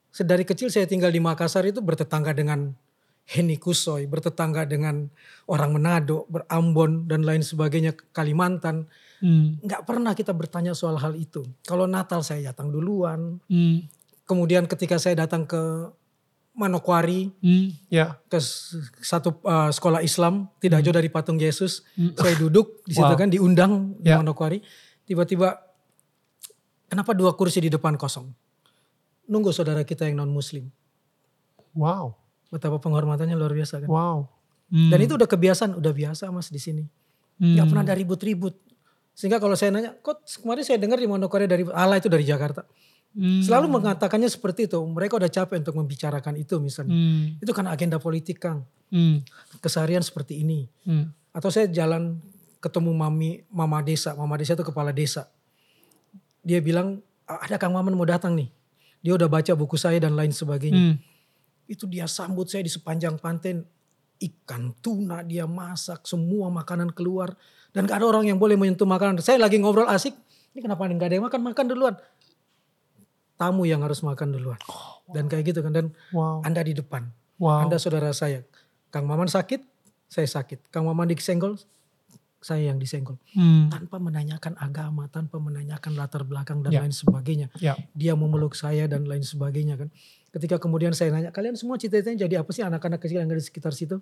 Sedari kecil saya tinggal di Makassar itu bertetangga dengan Henny Kusoy, bertetangga dengan orang Manado, berambon dan lain sebagainya, Kalimantan. Hmm. Nggak pernah kita bertanya soal hal itu. Kalau Natal saya datang duluan. Hmm. Kemudian ketika saya datang ke Manokwari, Hmm. Ya. ke satu uh, sekolah Islam, tidak jauh dari patung Yesus. Hmm. Saya duduk di situ Wow. kan, diundang di Ya. Manokwari. Tiba-tiba, kenapa dua kursi di depan kosong? Nunggu saudara kita yang non-muslim. Wow. Betapa penghormatannya luar biasa kan. Wow. Hmm. Dan itu udah kebiasaan, udah biasa mas di sini. Hmm. Nggak pernah ada ribut-ribut. Sehingga kalau saya nanya, kok kemarin saya dengar di Manokwari dari Allah itu dari Jakarta. Hmm. Selalu mengatakannya seperti itu. Mereka udah capek untuk membicarakan itu misalnya. Hmm. Itu karena agenda politik Kang. Hmm. Keseharian seperti ini. Hmm. Atau saya jalan ketemu mami, mama desa. Mama desa itu kepala desa. Dia bilang, "Ah, ada Kang Maman mau datang nih. Dia udah baca buku saya dan lain sebagainya. Hmm. Itu dia sambut saya di sepanjang pantai. Ikan tuna dia masak, semua makanan keluar. Dan gak ada orang yang boleh menyentuh makanan. Saya lagi ngobrol asik, ini kenapa gak ada yang makan? Makan duluan. Tamu yang harus makan duluan. Dan kayak gitu kan. Dan Wow. Anda di depan. Wow. Anda saudara saya. Kang Maman sakit, saya sakit. Kang Maman disenggol, saya yang disenggol. Hmm. Tanpa menanyakan agama, tanpa menanyakan latar belakang dan Ya. lain sebagainya. Ya. Dia memeluk saya dan lain sebagainya kan. Ketika kemudian saya nanya, kalian semua cita-citanya jadi apa sih anak-anak kecil yang ada di sekitar situ?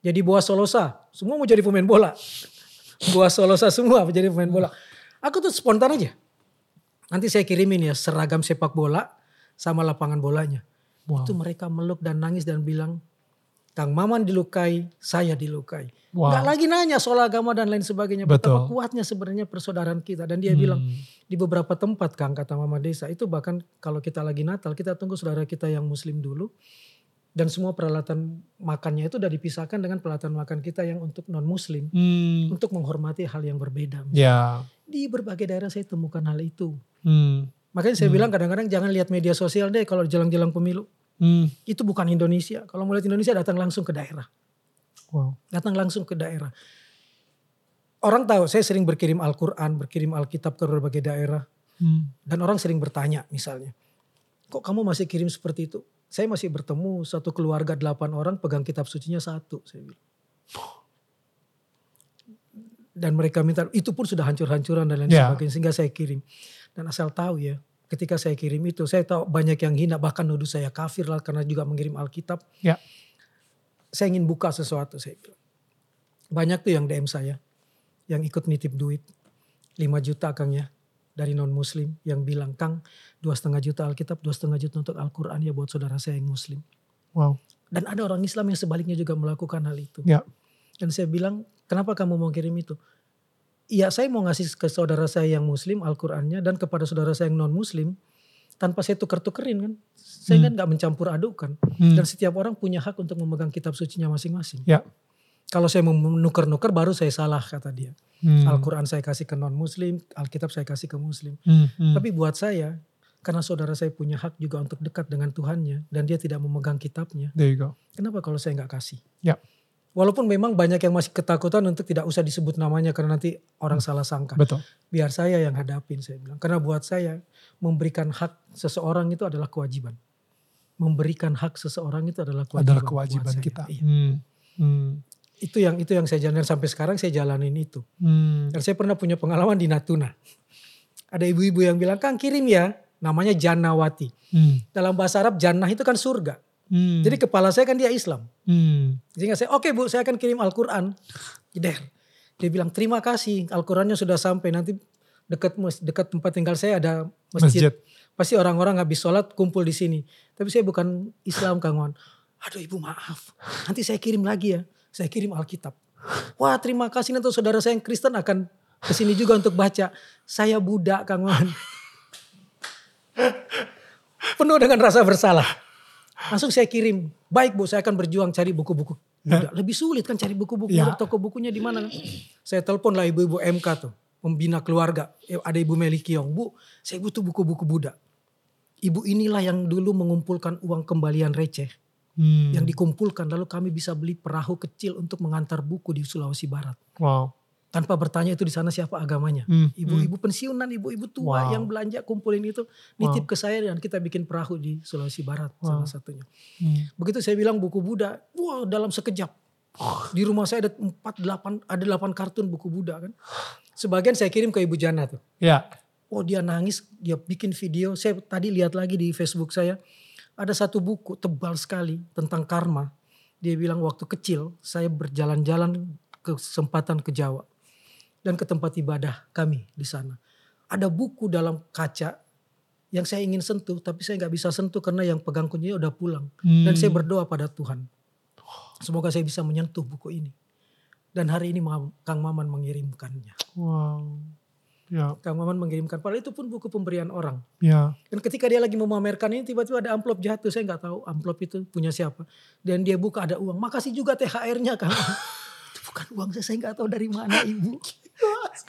Jadi buah solosa, semua mau jadi pemain bola. [laughs] Buah solosa semua mau jadi pemain bola. Aku tuh spontan aja. Nanti saya kirimin ya seragam sepak bola sama lapangan bolanya. Wow. Itu mereka meluk dan nangis dan bilang, Kang Maman dilukai, saya dilukai. Wow. Nggak lagi nanya soal agama dan lain sebagainya. Betul. Betapa kuatnya sebenarnya persaudaraan kita. Dan dia bilang, Hmm. di beberapa tempat Kang kata Mama Desa, itu bahkan kalau kita lagi Natal, kita tunggu saudara kita yang muslim dulu. Dan semua peralatan makannya itu udah dipisahkan dengan peralatan makan kita yang untuk non muslim. Hmm. Untuk menghormati hal yang berbeda. Ya. Di berbagai daerah saya temukan hal itu. Hmm. Makanya saya bilang kadang-kadang jangan lihat media sosial deh kalau jelang-jelang pemilu. Hmm. Itu bukan Indonesia. Kalau mau lihat Indonesia datang langsung ke daerah. Wow. Datang langsung ke daerah. Orang tahu saya sering berkirim Al-Quran, berkirim Alkitab ke berbagai daerah. Hmm. Dan orang sering bertanya misalnya. Kok kamu masih kirim seperti itu? Saya masih bertemu satu keluarga delapan orang pegang kitab sucinya satu. Saya bilang. Dan mereka minta, itu pun sudah hancur-hancuran dan lain Ya. sebagainya. Sehingga saya kirim. Dan asal tahu ya, ketika saya kirim itu, saya tahu banyak yang hina, bahkan nuduh saya kafir lah karena juga mengirim Alkitab. Ya. Saya ingin buka sesuatu, saya bilang. Banyak tuh yang DM saya, yang ikut nitip duit. 5 juta Kang ya, dari non muslim yang bilang Kang dua setengah juta Alkitab, dua setengah juta untuk Al-Quran ya buat saudara saya yang muslim. Wow. Dan ada orang Islam yang sebaliknya juga melakukan hal itu. Ya. Dan saya bilang, kenapa kamu mau kirim itu? Iya saya mau ngasih ke saudara saya yang muslim Al-Qurannya dan kepada saudara saya yang non muslim tanpa saya tuker-tukerin kan. Saya Hmm. kan gak mencampur adukan. Hmm. Dan setiap orang punya hak untuk memegang kitab sucinya masing-masing. Ya. Kalau saya mau nuker-nuker baru saya salah kata dia. Hmm. Al-Quran saya kasih ke non muslim, Alkitab saya kasih ke muslim. Hmm. Hmm. Tapi buat saya, Karena saudara saya punya hak juga untuk dekat dengan Tuhannya dan dia tidak memegang kitabnya. There you go. Kenapa kalau saya nggak kasih? Ya. Walaupun memang banyak yang masih ketakutan untuk tidak usah disebut namanya karena nanti orang salah sangka. Betul. Biar saya yang hadapin saya bilang. Karena buat saya memberikan hak seseorang itu adalah kewajiban. Memberikan hak seseorang itu adalah kewajiban. Adalah kewajiban kita. Iya. Hmm. Hmm. Itu yang itu yang saya jalanin sampai sekarang saya jalanin itu. Hmm. Dan saya pernah punya pengalaman di Natuna. Ada ibu-ibu yang bilang, Kang kirim ya. Namanya Jannawati. Hmm. Dalam bahasa Arab Jannah itu kan surga. Hmm. Jadi kepala saya kan dia Islam. Hmm. Sehingga saya, oke bu saya akan kirim Al-Quran. Jeder. Dia bilang terima kasih Al-Qurannya sudah sampai. Nanti dekat dekat tempat tinggal saya ada masjid. Masjid. Pasti orang-orang habis sholat kumpul di sini. Tapi saya bukan Islam Kang Wan. Aduh ibu maaf. Nanti saya kirim lagi ya. Saya kirim Alkitab. Wah terima kasih nanti saudara saya yang Kristen akan ke sini juga untuk baca. Saya budak Kang Wan. [laughs] Penuh dengan rasa bersalah. Langsung saya kirim. Baik bu saya akan berjuang cari buku-buku. Budak. Lebih sulit kan cari buku-buku. Ya. Toko bukunya di mana kan. Saya telepon lah ibu-ibu MK tuh. Pembina keluarga. Eh, Ada ibu Meli Kiong. Bu saya butuh buku-buku budak. Ibu inilah yang dulu mengumpulkan uang kembalian receh. Hmm. Yang dikumpulkan lalu kami bisa beli perahu kecil untuk mengantar buku di Sulawesi Barat. Wow. Tanpa bertanya itu di sana siapa agamanya. Hmm. Ibu-ibu pensiunan, ibu-ibu tua Wow. yang belanja kumpulin itu nitip ke saya dan kita bikin perahu di Sulawesi Barat salah satunya. Hmm. Begitu saya bilang buku Buddha, wah dalam sekejap. Di rumah saya ada 4 8 ada 8 kartun buku Buddha kan. Sebagian saya kirim ke Ibu Jana tuh. Ya. Oh dia nangis, dia bikin video. Saya tadi lihat lagi di Facebook saya. Ada satu buku tebal sekali tentang karma. Dia bilang waktu kecil saya berjalan-jalan kesempatan ke Jawa. Dan ke tempat ibadah kami di sana. Ada buku dalam kaca yang saya ingin sentuh. Tapi saya nggak bisa sentuh karena yang pegang kuncinya udah pulang. Dan saya berdoa pada Tuhan. Semoga saya bisa menyentuh buku ini. Dan hari ini Kang Maman mengirimkannya. Wow. Ya. Kang Maman mengirimkan. Padahal itu pun buku pemberian orang. Ya. Dan ketika dia lagi memamerkan ini tiba-tiba ada amplop jatuh. Saya nggak tahu amplop itu punya siapa. Dan dia buka ada uang. Makasih juga THR-nya kan. [laughs] itu bukan uang saya, saya nggak tahu dari mana ibu. [laughs]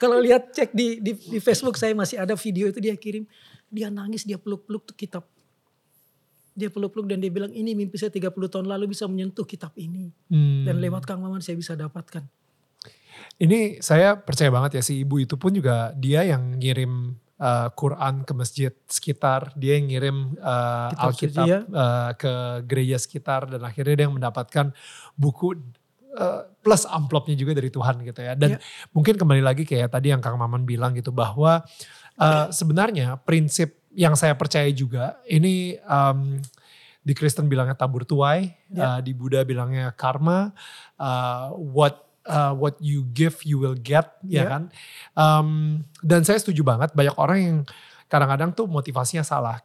Kalau lihat cek di, di, di Facebook saya masih ada video itu dia kirim. Dia nangis, dia peluk-peluk tuh kitab. Dia peluk-peluk dan dia bilang ini mimpi saya 30 tahun lalu bisa menyentuh kitab ini. Hmm. Dan lewat Kang Maman saya bisa dapatkan. Ini saya percaya banget ya si ibu itu pun juga dia yang ngirim uh, Quran ke masjid sekitar, dia yang ngirim uh, Kitab Alkitab uh, ke gereja sekitar dan akhirnya dia yang mendapatkan buku uh, plus amplopnya juga dari Tuhan gitu ya. Dan Ya. mungkin kembali lagi kayak tadi yang Kang Maman bilang gitu bahwa uh, sebenarnya prinsip yang saya percaya juga ini um, di Kristen bilangnya tabur tuai, uh, Ya. di Buddha bilangnya karma, uh, what uh, what you give you will get, ya Ya. kan? Um, dan saya setuju banget banyak orang yang kadang-kadang tuh motivasinya salah.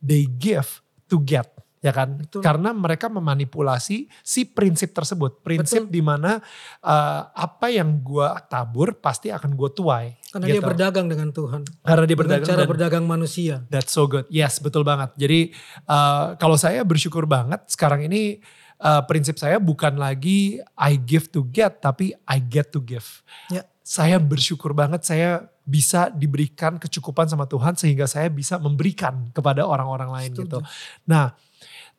They give to get, ya kan? Betul. Karena mereka memanipulasi si prinsip tersebut, prinsip di mana uh, apa yang gua tabur pasti akan gua tuai. Karena dia gitu. berdagang dengan Tuhan. Karena dia Dengan berdagang cara dan- berdagang manusia. That's so good. Yes, betul banget. Jadi uh, kalau saya bersyukur banget sekarang ini uh, prinsip saya bukan lagi I give to get, tapi I get to give. Ya. Saya bersyukur banget saya bisa diberikan kecukupan sama Tuhan sehingga saya bisa memberikan kepada orang-orang lain Setuju. gitu. Nah,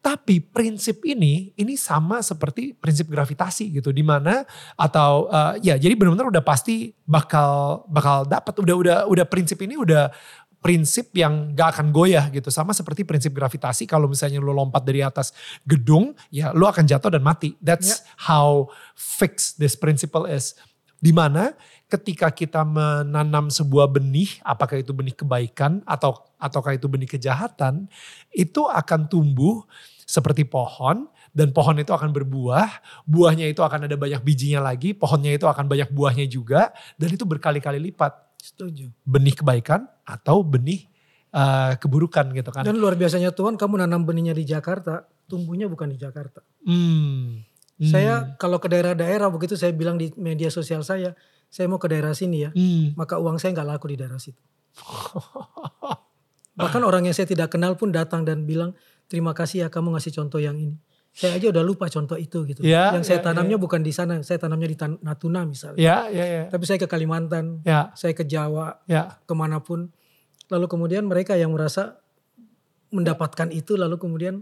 tapi prinsip ini ini sama seperti prinsip gravitasi gitu di mana atau uh, ya jadi benar-benar udah pasti bakal bakal dapat udah udah udah prinsip ini udah prinsip yang gak akan goyah gitu. Sama seperti prinsip gravitasi kalau misalnya lo lompat dari atas gedung ya lo akan jatuh dan mati. That's how fixed this principle is. Di mana ketika kita menanam sebuah benih apakah itu benih kebaikan atau ataukah itu benih kejahatan itu akan tumbuh seperti pohon dan pohon itu akan berbuah, buahnya itu akan ada banyak bijinya lagi, pohonnya itu akan banyak buahnya juga dan itu berkali-kali lipat Setuju. benih kebaikan atau benih uh, keburukan gitu kan. Dan luar biasanya Tuhan kamu nanam benihnya di Jakarta, tumbuhnya bukan di Jakarta. Hmm. Hmm. Saya kalau ke daerah-daerah begitu saya bilang di media sosial saya, saya mau ke daerah sini ya, Hmm. maka uang saya nggak laku di daerah situ. Bahkan orang yang saya tidak kenal pun datang dan bilang, terima kasih ya kamu ngasih contoh yang ini. Saya aja udah lupa contoh itu gitu. Ya, yang saya ya, tanamnya bukan di sana, saya tanamnya di Tan- Natuna misalnya. Ya, ya, ya. Tapi saya ke Kalimantan, Ya, saya ke Jawa, ya. ke mana pun. Lalu kemudian mereka yang merasa mendapatkan itu lalu kemudian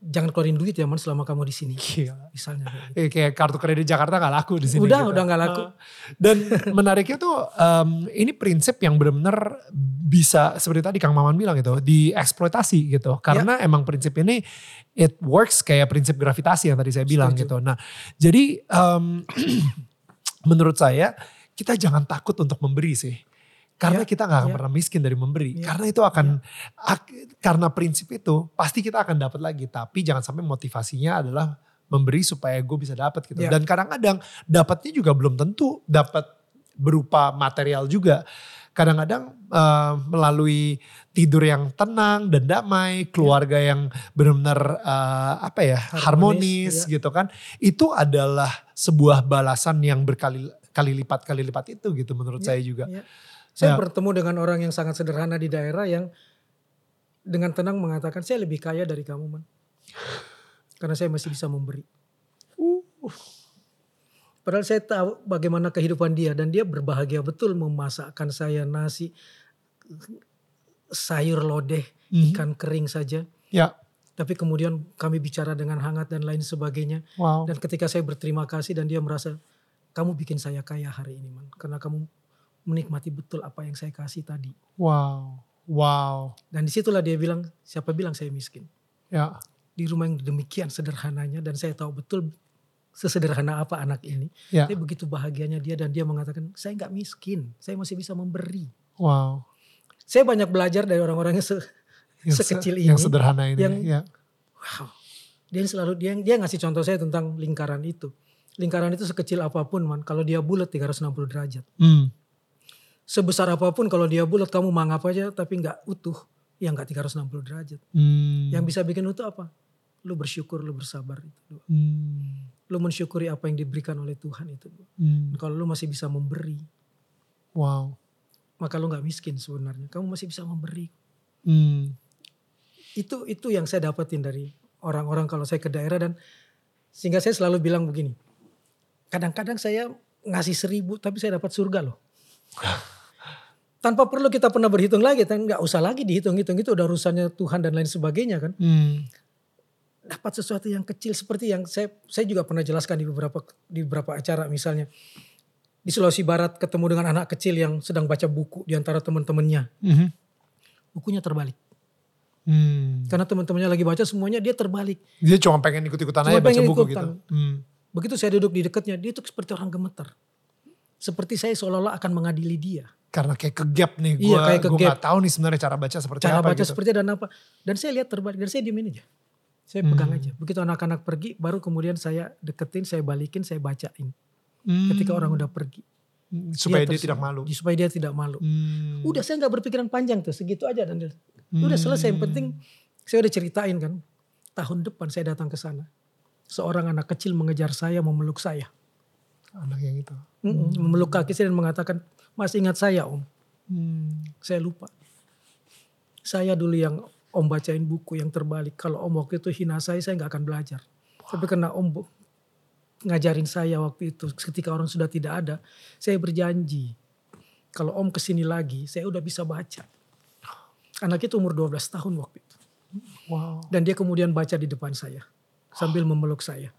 jangan keluarin duit ya man selama kamu di sini. Gila. Misalnya. gitu. Eh, kayak kartu kredit Jakarta gak laku di sini. Udah, gitu. udah gak laku. Uh, Dan menariknya tuh um, ini prinsip yang benar-benar bisa seperti tadi Kang Maman bilang gitu, dieksploitasi gitu. Karena emang prinsip ini it works kayak prinsip gravitasi yang tadi saya bilang Setuju. gitu. Nah, jadi um, [clears throat] menurut saya kita jangan takut untuk memberi sih. Karena Ya, kita gak akan ya. pernah miskin dari memberi. Ya, Karena itu akan, ak- karena prinsip itu pasti kita akan dapat lagi. Tapi jangan sampai motivasinya adalah memberi supaya gue bisa dapat gitu. Ya. Dan kadang-kadang dapatnya juga belum tentu dapat berupa material juga. Kadang-kadang eh, melalui tidur yang tenang dan damai, keluarga yang benar-benar eh, apa ya harmonis, Harmonis, gitu kan. Itu adalah sebuah balasan yang berkali kali lipat kali lipat itu gitu menurut saya juga. Ya. Saya Ya. bertemu dengan orang yang sangat sederhana di daerah yang dengan tenang mengatakan saya lebih kaya dari kamu man. Karena saya masih bisa memberi. Padahal saya tahu bagaimana kehidupan dia dan dia berbahagia betul memasakkan saya nasi, sayur lodeh, Mhm. ikan kering saja. Ya, Tapi kemudian kami bicara dengan hangat dan lain sebagainya. wow. Dan ketika saya berterima kasih dan dia merasa kamu bikin saya kaya hari ini man. Karena kamu menikmati betul apa yang saya kasih tadi. Wow. Wow. Dan di situlah dia bilang, siapa bilang saya miskin? Ya. Di rumah yang demikian sederhananya dan saya tahu betul sesederhana apa anak ini. Ya. Tapi begitu bahagianya dia dan dia mengatakan, saya nggak miskin, saya masih bisa memberi. Wow. Saya banyak belajar dari orang-orang yang se- Yang se- sekecil Yang ini. sederhana ini. yang- ya. wow. Dia selalu dia dia ngasih contoh saya tentang lingkaran itu. Lingkaran itu sekecil apa pun man, kalau dia bulat 360 derajat. Hmm. Sebesar apa pun kalau dia bulat kamu mangap aja tapi nggak utuh, ya nggak 360 derajat. Hmm. Yang bisa bikin utuh apa? Lu bersyukur, lu bersabar itu. Hmm. Lu mensyukuri apa yang diberikan oleh Tuhan itu. Hmm. Kalau lu masih bisa memberi, Wow. maka lu nggak miskin sebenarnya. Kamu masih bisa memberi. Hmm. Itu itu yang saya dapetin dari orang-orang kalau saya ke daerah dan sehingga saya selalu bilang begini. Kadang-kadang saya ngasih seribu tapi saya dapat surga loh. [laughs] Tanpa perlu kita pernah berhitung lagi, kan nggak usah lagi dihitung-hitung itu udah urusannya Tuhan dan lain sebagainya kan. Hmm. dapat sesuatu yang kecil seperti yang saya saya juga pernah jelaskan di beberapa di beberapa acara misalnya di Sulawesi Barat ketemu dengan anak kecil yang sedang baca buku di antara teman-temannya Mhm. bukunya terbalik Hmm. karena teman-temannya lagi baca semuanya dia terbalik Dia cuma pengen ikut-ikutan aja baca buku ikutan. gitu. Hmm. begitu saya duduk di dekatnya dia tuh seperti orang gemeter seperti saya seolah-olah akan mengadili dia Karena kayak kegap nih. Gue Iya, gue gak tahu nih sebenarnya cara baca seperti cara apa baca gitu. seperti dan apa dan saya lihat terbalik dan saya diemin aja saya Hmm. pegang aja begitu anak-anak pergi baru kemudian saya deketin saya balikin saya bacain Hmm. ketika orang udah pergi Hmm, Supaya dia, terus- tidak malu. supaya dia tidak malu Hmm. Udah saya nggak berpikiran panjang tuh, segitu aja dan dia- udah selesai. Yang penting saya udah ceritain kan, tahun depan saya datang ke sana. Seorang anak kecil mengejar saya, memeluk saya, Anak yang itu. Mm-mm, memeluk kaki saya dan mengatakan, masih ingat saya om? Hmm. Saya lupa. Saya dulu yang om bacain buku yang terbalik. Kalau om waktu itu hina saya, saya nggak akan belajar. Tapi karena om ngajarin saya waktu itu, ketika orang sudah tidak ada, saya berjanji. Kalau om ke sini lagi, saya udah bisa baca. Anak itu umur 12 tahun waktu itu. Wow. Dan dia kemudian baca di depan saya. Sambil memeluk saya.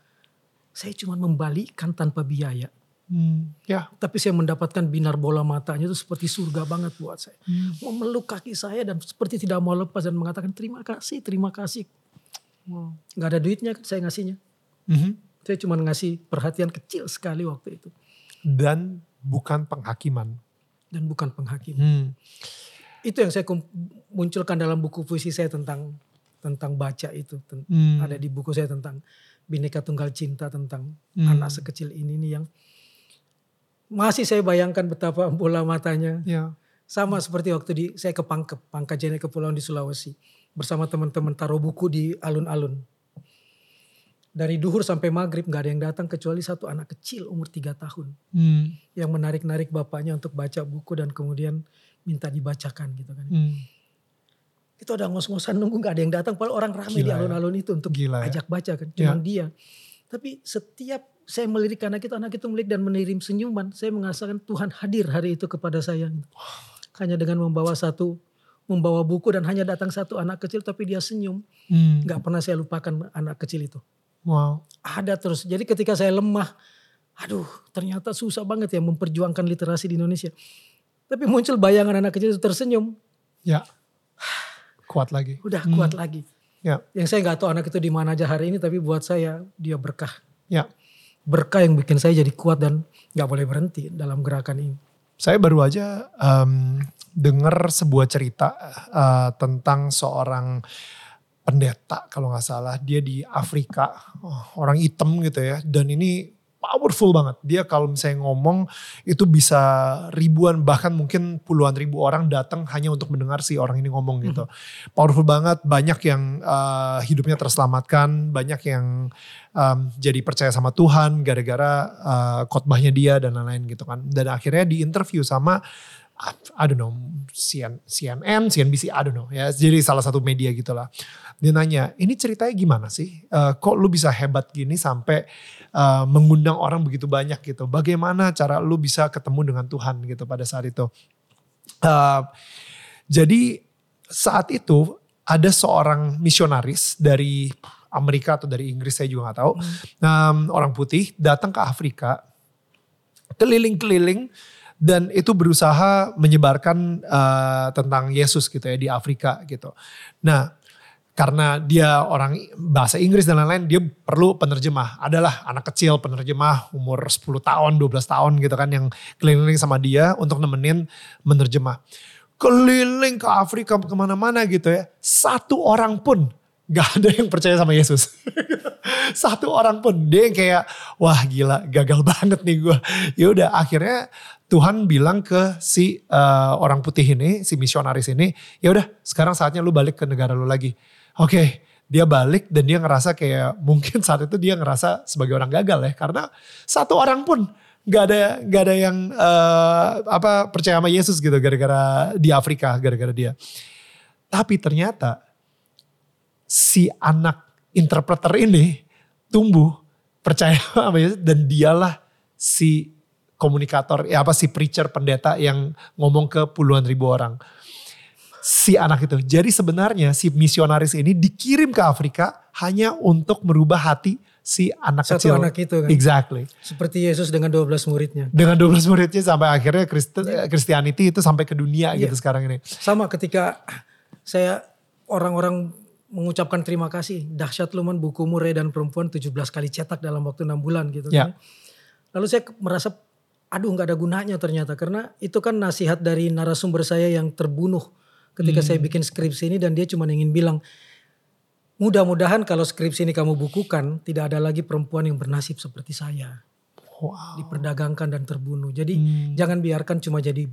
Saya cuma membalikkan tanpa biaya. Hmm. Ya. Tapi saya mendapatkan binar bola matanya itu seperti surga banget buat saya. Hmm. Memeluk kaki saya dan seperti tidak mau lepas dan mengatakan terima kasih, terima kasih. Wow. Gak ada duitnya kan saya ngasihnya. Mhm. Saya cuma ngasih perhatian kecil sekali waktu itu. Dan bukan penghakiman. Dan bukan penghakim. Hmm. Itu yang saya munculkan dalam buku puisi saya tentang tentang baca itu. Hmm. Ada di buku saya tentang Bineka Tunggal Cinta tentang Hmm. anak sekecil ini nih yang masih saya bayangkan betapa bola matanya Ya. sama seperti waktu di saya ke Pangkep, Pangkajene Kepulauan di Sulawesi bersama teman-teman taruh buku di alun-alun. Dari duhur sampai maghrib nggak ada yang datang kecuali satu anak kecil umur 3 tahun Hmm. yang menarik-narik bapaknya untuk baca buku dan kemudian minta dibacakan gitu kan. Hmm. Itu ada ngos-ngosan nunggu nggak ada yang datang padahal orang ramai di ya. alun-alun itu untuk Gila ya. ajak baca kan. Cuman Ya. dia. Tapi setiap saya melirik anak itu, anak itu melirik dan menirim senyuman. Saya merasakan Tuhan hadir hari itu kepada saya. Hanya dengan membawa satu membawa buku dan hanya datang satu anak kecil tapi dia senyum. Hmm. Nggak pernah saya lupakan anak kecil itu. Wow. Ada terus. Jadi ketika saya lemah, aduh ternyata susah banget ya memperjuangkan literasi di Indonesia. Tapi muncul bayangan anak kecil itu tersenyum, Ya. Kuat lagi. udah Hmm. kuat lagi. Ya. Yang saya nggak tahu anak itu di mana aja hari ini, tapi buat saya dia berkah. Ya. Berkah yang bikin saya jadi kuat dan nggak boleh berhenti dalam gerakan ini. Saya baru aja um, dengar sebuah cerita uh, tentang seorang pendeta kalau nggak salah dia di Afrika oh, orang hitam gitu ya dan ini powerful banget. Dia kalau misalnya ngomong itu bisa ribuan bahkan mungkin puluhan ribu orang datang hanya untuk mendengar si orang ini ngomong gitu. Powerful banget banyak yang uh, hidupnya terselamatkan banyak yang um, jadi percaya sama Tuhan gara-gara uh, khotbahnya dia dan lain-lain gitu kan. Dan akhirnya di interview sama I don't know CN, CNN, CNBC, I don't know ya. Jadi salah satu media gitulah. Dia nanya, ini ceritanya gimana sih? Eh, kok lu bisa hebat gini sampai eh, mengundang orang begitu banyak gitu? Bagaimana cara lu bisa ketemu dengan Tuhan gitu pada saat itu? Eh, jadi saat itu ada seorang misionaris dari Amerika atau dari Inggris saya juga nggak tahu, Em, orang putih datang ke Afrika, keliling-keliling dan itu berusaha menyebarkan eh, tentang Yesus gitu ya di Afrika gitu. Nah, karena dia orang bahasa Inggris dan lain-lain, dia perlu penerjemah. Adalah anak kecil penerjemah umur 10 tahun, 12 tahun gitu kan yang keliling sama dia untuk nemenin menerjemah. Keliling ke Afrika ke mana-mana gitu ya. Satu orang pun gak ada yang percaya sama Yesus. [laughs] Satu orang pun dia yang kayak wah gila gagal [laughs] banget nih gue. Ya udah akhirnya Tuhan bilang ke si eh, orang putih ini, si misionaris ini, ya udah sekarang saatnya lu balik ke negara lu lagi. Oke, dia balik dan dia ngerasa kayak [laughs] mungkin saat itu dia ngerasa sebagai orang gagal ya karena satu orang pun nggak ada nggak ada yang eh, apa percaya sama Yesus gitu gara-gara di Afrika gara-gara dia. Tapi ternyata si anak interpreter ini tumbuh percaya [laughs] sama Yesus dan dialah si komunikator ya apa si preacher pendeta yang ngomong ke puluhan ribu orang si anak itu jadi sebenarnya si misionaris ini dikirim ke Afrika hanya untuk merubah hati si anak Satu kecil anak itu kan. exactly Seperti Yesus dengan 12 muridnya. dengan 12 muridnya sampai akhirnya Kristen, Christianity itu sampai ke dunia gitu sekarang ini Sama ketika saya orang-orang mengucapkan terima kasih. Dahsyat luman bukumu Ray dan Perempuan 17 kali cetak dalam waktu 6 bulan gitu Ya. kan. Lalu saya merasa aduh nggak ada gunanya ternyata karena itu kan nasihat dari narasumber saya yang terbunuh ketika saya bikin skripsi ini dan dia cuma ingin bilang mudah-mudahan kalau skripsi ini kamu bukukan tidak ada lagi perempuan yang bernasib seperti saya wow diperdagangkan dan terbunuh. Jadi Hmm. jangan biarkan cuma jadi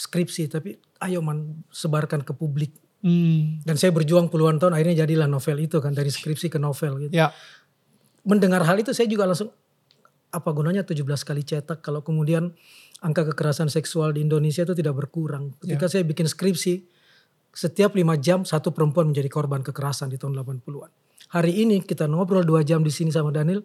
skripsi tapi ayo man sebarkan ke publik. Hmm. Dan saya berjuang puluhan tahun akhirnya jadilah novel itu kan dari skripsi ke novel gitu. ya Mendengar hal itu saya juga langsung apa gunanya 17 kali cetak kalau kemudian angka kekerasan seksual di Indonesia itu tidak berkurang. Ketika saya bikin skripsi setiap lima jam satu perempuan menjadi korban kekerasan di tahun 80-an. Hari ini kita ngobrol dua jam di sini sama Daniel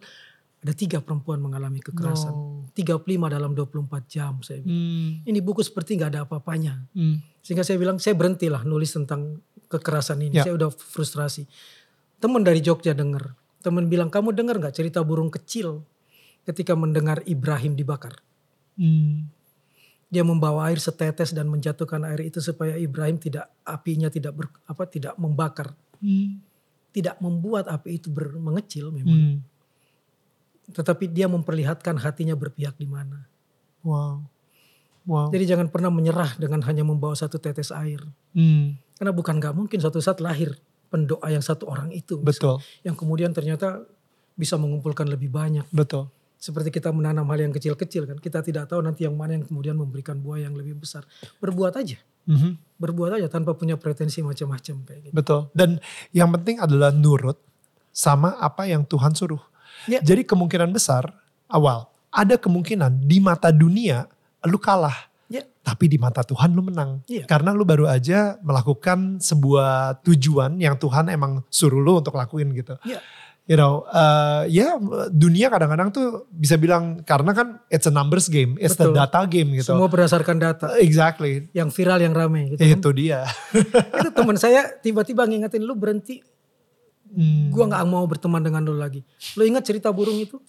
ada tiga perempuan mengalami kekerasan. No. 35 dalam 24 jam saya bilang. Hmm. Ini buku seperti nggak ada apa-apanya. Hmm. Sehingga saya bilang saya berhentilah nulis tentang kekerasan ini. Ya. Saya udah frustrasi. Teman dari Jogja denger. Teman bilang kamu dengar nggak cerita burung kecil ketika mendengar Ibrahim dibakar. Hmm. Dia membawa air setetes dan menjatuhkan air itu supaya Ibrahim tidak apinya tidak ber, apa tidak membakar, Hmm. tidak membuat api itu ber, mengecil memang. Hmm. Tetapi dia memperlihatkan hatinya berpihak di mana. Wow. Wow. Jadi jangan pernah menyerah dengan hanya membawa satu tetes air. Hmm. Karena bukan nggak mungkin suatu saat lahir pendoa yang satu orang itu. Betul. Yang kemudian ternyata bisa mengumpulkan lebih banyak. Betul. Seperti kita menanam hal yang kecil-kecil kan. Kita tidak tahu nanti yang mana yang kemudian memberikan buah yang lebih besar. Berbuat aja. Mhm. Berbuat aja tanpa punya pretensi macam-macam kayak gitu. Betul. Dan yang penting adalah nurut sama apa yang Tuhan suruh. Ya. Jadi kemungkinan besar awal ada kemungkinan di mata dunia lu kalah. Ya. Tapi di mata Tuhan lu menang. Iya. Karena lu baru aja melakukan sebuah tujuan yang Tuhan emang suruh lu untuk lakuin gitu. Ya. You know, uh, ya dunia kadang-kadang tuh bisa bilang karena kan it's a numbers game, it's Betul. the data game gitu. Semua berdasarkan data. Exactly. Yang viral yang rame gitu. kan. Itu dia. [laughs] itu teman saya tiba-tiba ngingetin lu berhenti. Hmm. Gua nggak mau berteman dengan lu lagi. Lu ingat cerita burung itu?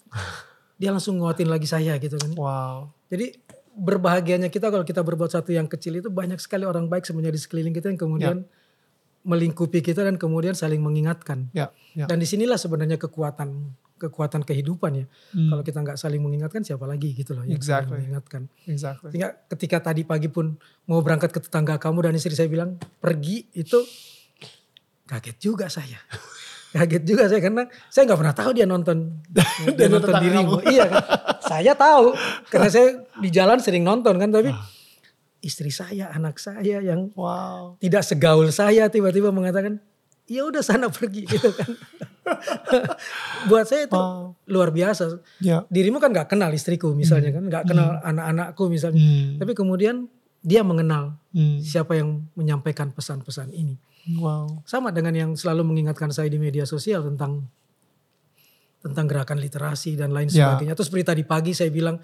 Dia langsung nguatin lagi saya gitu kan. Wow. Jadi berbahagianya kita kalau kita berbuat satu yang kecil itu banyak sekali orang baik sebenarnya di sekeliling kita yang kemudian melingkupi kita dan kemudian saling mengingatkan. Ya, ya. Dan di sinilah sebenarnya kekuatan kekuatan kehidupan ya. Hmm. Kalau kita nggak saling mengingatkan siapa lagi gitu loh yang saling Exactly. mengingatkan. Exactly. Sehingga ketika tadi pagi pun mau berangkat ke tetangga kamu dan istri saya bilang pergi itu kaget juga saya. [laughs] kaget juga saya karena saya nggak pernah tahu dia nonton [laughs] dia nonton dirimu. kamu. Iya kan. [laughs] saya tahu karena saya di jalan sering nonton kan tapi Ah. Istri saya, anak saya yang Wow. tidak segaul saya tiba-tiba mengatakan ya udah sana pergi gitu kan. [laughs] Buat saya itu Wow. luar biasa. Ya. Dirimu kan nggak kenal istriku misalnya kan, nggak kenal anak-anakku misalnya. Hmm. Tapi kemudian dia mengenal Hmm. siapa yang menyampaikan pesan-pesan ini. Wow. Sama dengan yang selalu mengingatkan saya di media sosial tentang tentang gerakan literasi dan lain Ya. sebagainya. Terus berita di pagi saya bilang,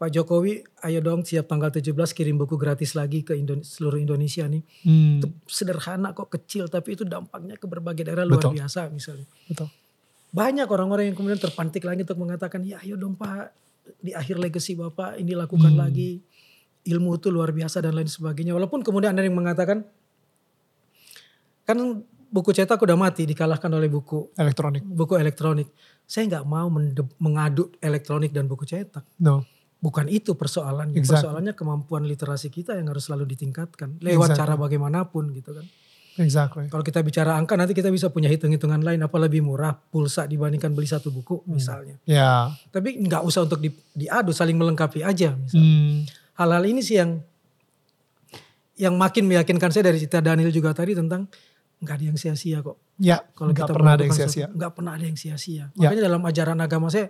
Pak Jokowi ayo dong siap tanggal 17 kirim buku gratis lagi ke Indo- seluruh Indonesia nih. Hmm. Itu sederhana kok kecil tapi itu dampaknya ke berbagai daerah luar Betul. biasa misalnya. Betul. Banyak orang-orang yang kemudian terpantik lagi untuk mengatakan, ya ayo dong Pak di akhir legasi Bapak ini lakukan Hmm. lagi. Ilmu itu luar biasa dan lain sebagainya. Walaupun kemudian ada yang mengatakan, kan buku cetak udah mati dikalahkan oleh buku Elektronik. buku elektronik. Saya nggak mau mende- mengadu elektronik dan buku cetak. No. Bukan itu persoalannya. Exactly. Persoalannya kemampuan literasi kita yang harus selalu ditingkatkan. Lewat Exactly. cara bagaimanapun gitu kan. Exactly. Kalau kita bicara angka nanti kita bisa punya hitung-hitungan lain. Apa lebih murah pulsa dibandingkan beli satu buku misalnya. Ya. Tapi nggak usah untuk di- diadu saling melengkapi aja misalnya. Hmm. Hal-hal ini sih yang yang makin meyakinkan saya dari cerita Daniel juga tadi tentang nggak ada yang sia-sia kok. Ya. Kalau kita pernah ada yang sia-sia. nggak pernah ada yang sia-sia. Ya. Makanya dalam ajaran agama saya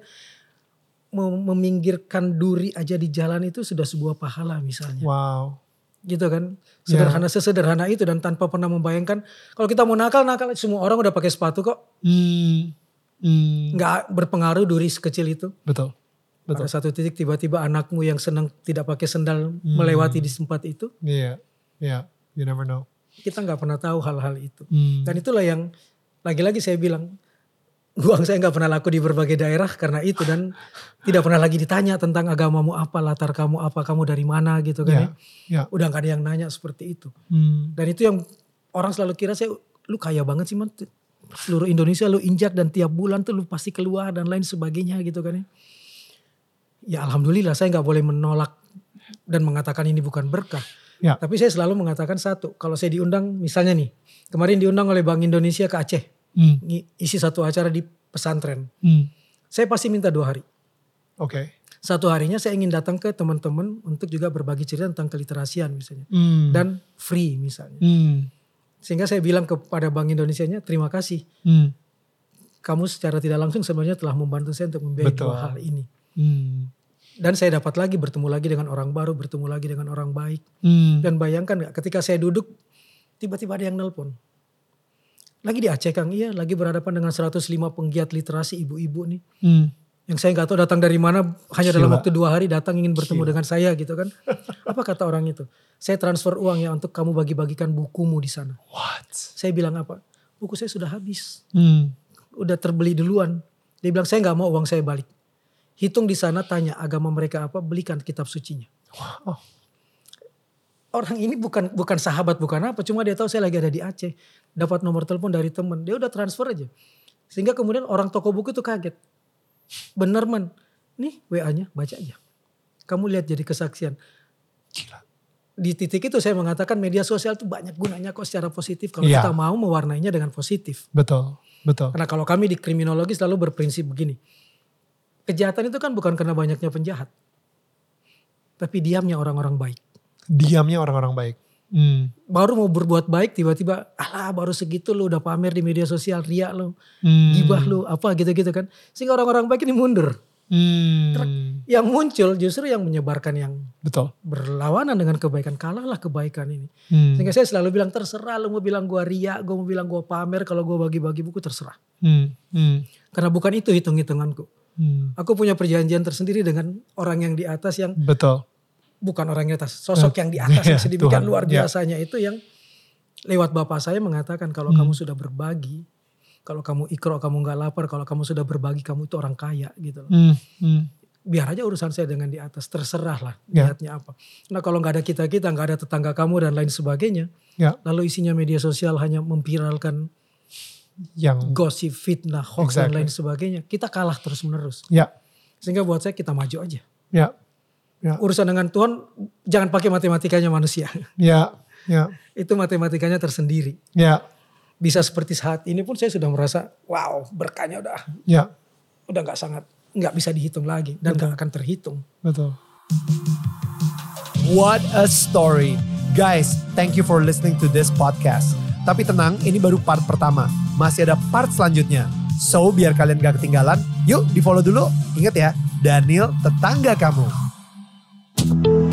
meminggirkan duri aja di jalan itu sudah sebuah pahala misalnya. Wow. Gitu kan. Ya. Sederhana sesederhana itu dan tanpa pernah membayangkan kalau kita mau nakal nakal semua orang udah pakai sepatu kok. Hmm. Hmm. nggak berpengaruh duri sekecil itu. Betul. Betul. Pada satu titik tiba-tiba anakmu yang senang tidak pakai sendal Hmm. melewati di tempat itu. Iya. Iya. You never know. Kita nggak pernah tahu hal-hal itu. Hmm. Dan itulah yang lagi-lagi saya bilang uang saya nggak pernah laku di berbagai daerah karena itu dan tidak pernah lagi ditanya tentang agamamu apa, latar kamu apa, kamu dari mana gitu kan Ya. ya. Ya. Udah nggak ada yang nanya seperti itu. Hmm. Dan itu yang orang selalu kira saya lu kaya banget sih man. Seluruh Indonesia lu injak dan tiap bulan tuh lu pasti keluar dan lain sebagainya gitu kan ya. Ya alhamdulillah saya nggak boleh menolak dan mengatakan ini bukan berkah. Ya. Tapi saya selalu mengatakan satu, kalau saya diundang misalnya nih, kemarin diundang oleh Bank Indonesia ke Aceh, Hmm. isi satu acara di pesantren. Hmm. Saya pasti minta dua hari. Oke. Satu harinya saya ingin datang ke teman-teman untuk juga berbagi cerita tentang keliterasian misalnya. Hmm. Dan free misalnya. Hmm. Sehingga saya bilang kepada Bank Indonesia-nya, terima kasih. Hmm. Kamu secara tidak langsung sebenarnya telah membantu saya untuk membiayai Betul. dua hal ini. Hmm. Dan saya dapat lagi bertemu lagi dengan orang baru, bertemu lagi dengan orang baik. Hmm. Dan bayangkan nggak ketika saya duduk, tiba-tiba ada yang nelpon. Lagi di Aceh Kang, iya lagi berhadapan dengan 105 penggiat literasi ibu-ibu nih. Hmm. Yang saya nggak tahu datang dari mana, hanya dalam Gila. waktu dua hari datang ingin bertemu dengan saya gitu kan. Apa kata orang itu? Saya transfer uang ya untuk kamu bagi-bagikan bukumu di sana. What? Saya bilang apa? Buku saya sudah habis, Hmm. udah terbeli duluan. Dia bilang saya nggak mau uang saya balik. Hitung di sana tanya agama mereka apa, belikan kitab sucinya. Wow. Orang ini bukan bukan sahabat bukan apa cuma dia tahu saya lagi ada di Aceh. Dapat nomor telepon dari teman. Dia udah transfer aja. Sehingga kemudian orang toko buku itu kaget. Bener man. Nih WA-nya baca aja. Kamu lihat jadi kesaksian. Gila. di titik itu saya mengatakan media sosial itu banyak gunanya kok secara positif. Kalau Iya. kita mau mewarnainya dengan positif. Betul. Betul. karena kalau kami di kriminologi selalu berprinsip begini. Kejahatan itu kan bukan karena banyaknya penjahat. Tapi diamnya orang-orang baik Diamnya orang-orang baik. Hmm. baru mau berbuat baik tiba-tiba alah baru segitu lu udah pamer di media sosial ria lu Hmm. gibah lu apa gitu-gitu kan sehingga orang-orang baik ini mundur Hmm. Yang muncul justru yang menyebarkan yang Betul. berlawanan dengan kebaikan. Kalahlah kebaikan ini. Hmm. Sehingga saya selalu bilang terserah lu mau bilang gua ria, gua mau bilang gua pamer, kalau gua bagi-bagi buku terserah. Hmm. Hmm. Karena bukan itu hitung-hitunganku. Hmm. Aku punya perjanjian tersendiri dengan orang yang di atas yang Betul. Bukan orang yang di atas, sosok yang di atas yang Ya, sedemikian Tuhan. luar Ya. biasanya itu yang lewat bapak saya mengatakan kalau Hmm. kamu sudah berbagi, kalau kamu ikro kamu nggak lapar, kalau kamu sudah berbagi kamu itu orang kaya gitu loh. Hmm. Hmm. Biar aja urusan saya dengan di atas, terserah lah Ya. niatnya apa. Nah kalau nggak ada kita kita, nggak ada tetangga kamu dan lain sebagainya, Ya. lalu isinya media sosial hanya memviralkan Yang. gosip, fitnah, hoax dan Exactly. lain sebagainya, kita kalah terus menerus. Ya. Sehingga buat saya kita maju aja. Ya. Ya. Urusan dengan Tuhan jangan pakai matematikanya manusia. [laughs] Ya. Ya. Itu matematikanya tersendiri. Ya. Bisa seperti saat ini pun saya sudah merasa wow berkahnya udah Ya. udah nggak sangat nggak bisa dihitung lagi dan nggak akan terhitung. Betul. What a story. Guys, thank you for listening to this podcast. Tapi tenang, ini baru part pertama. Masih ada part selanjutnya. So, biar kalian gak ketinggalan, yuk di follow dulu. Ingat ya, Daniel tetangga kamu. Thank you.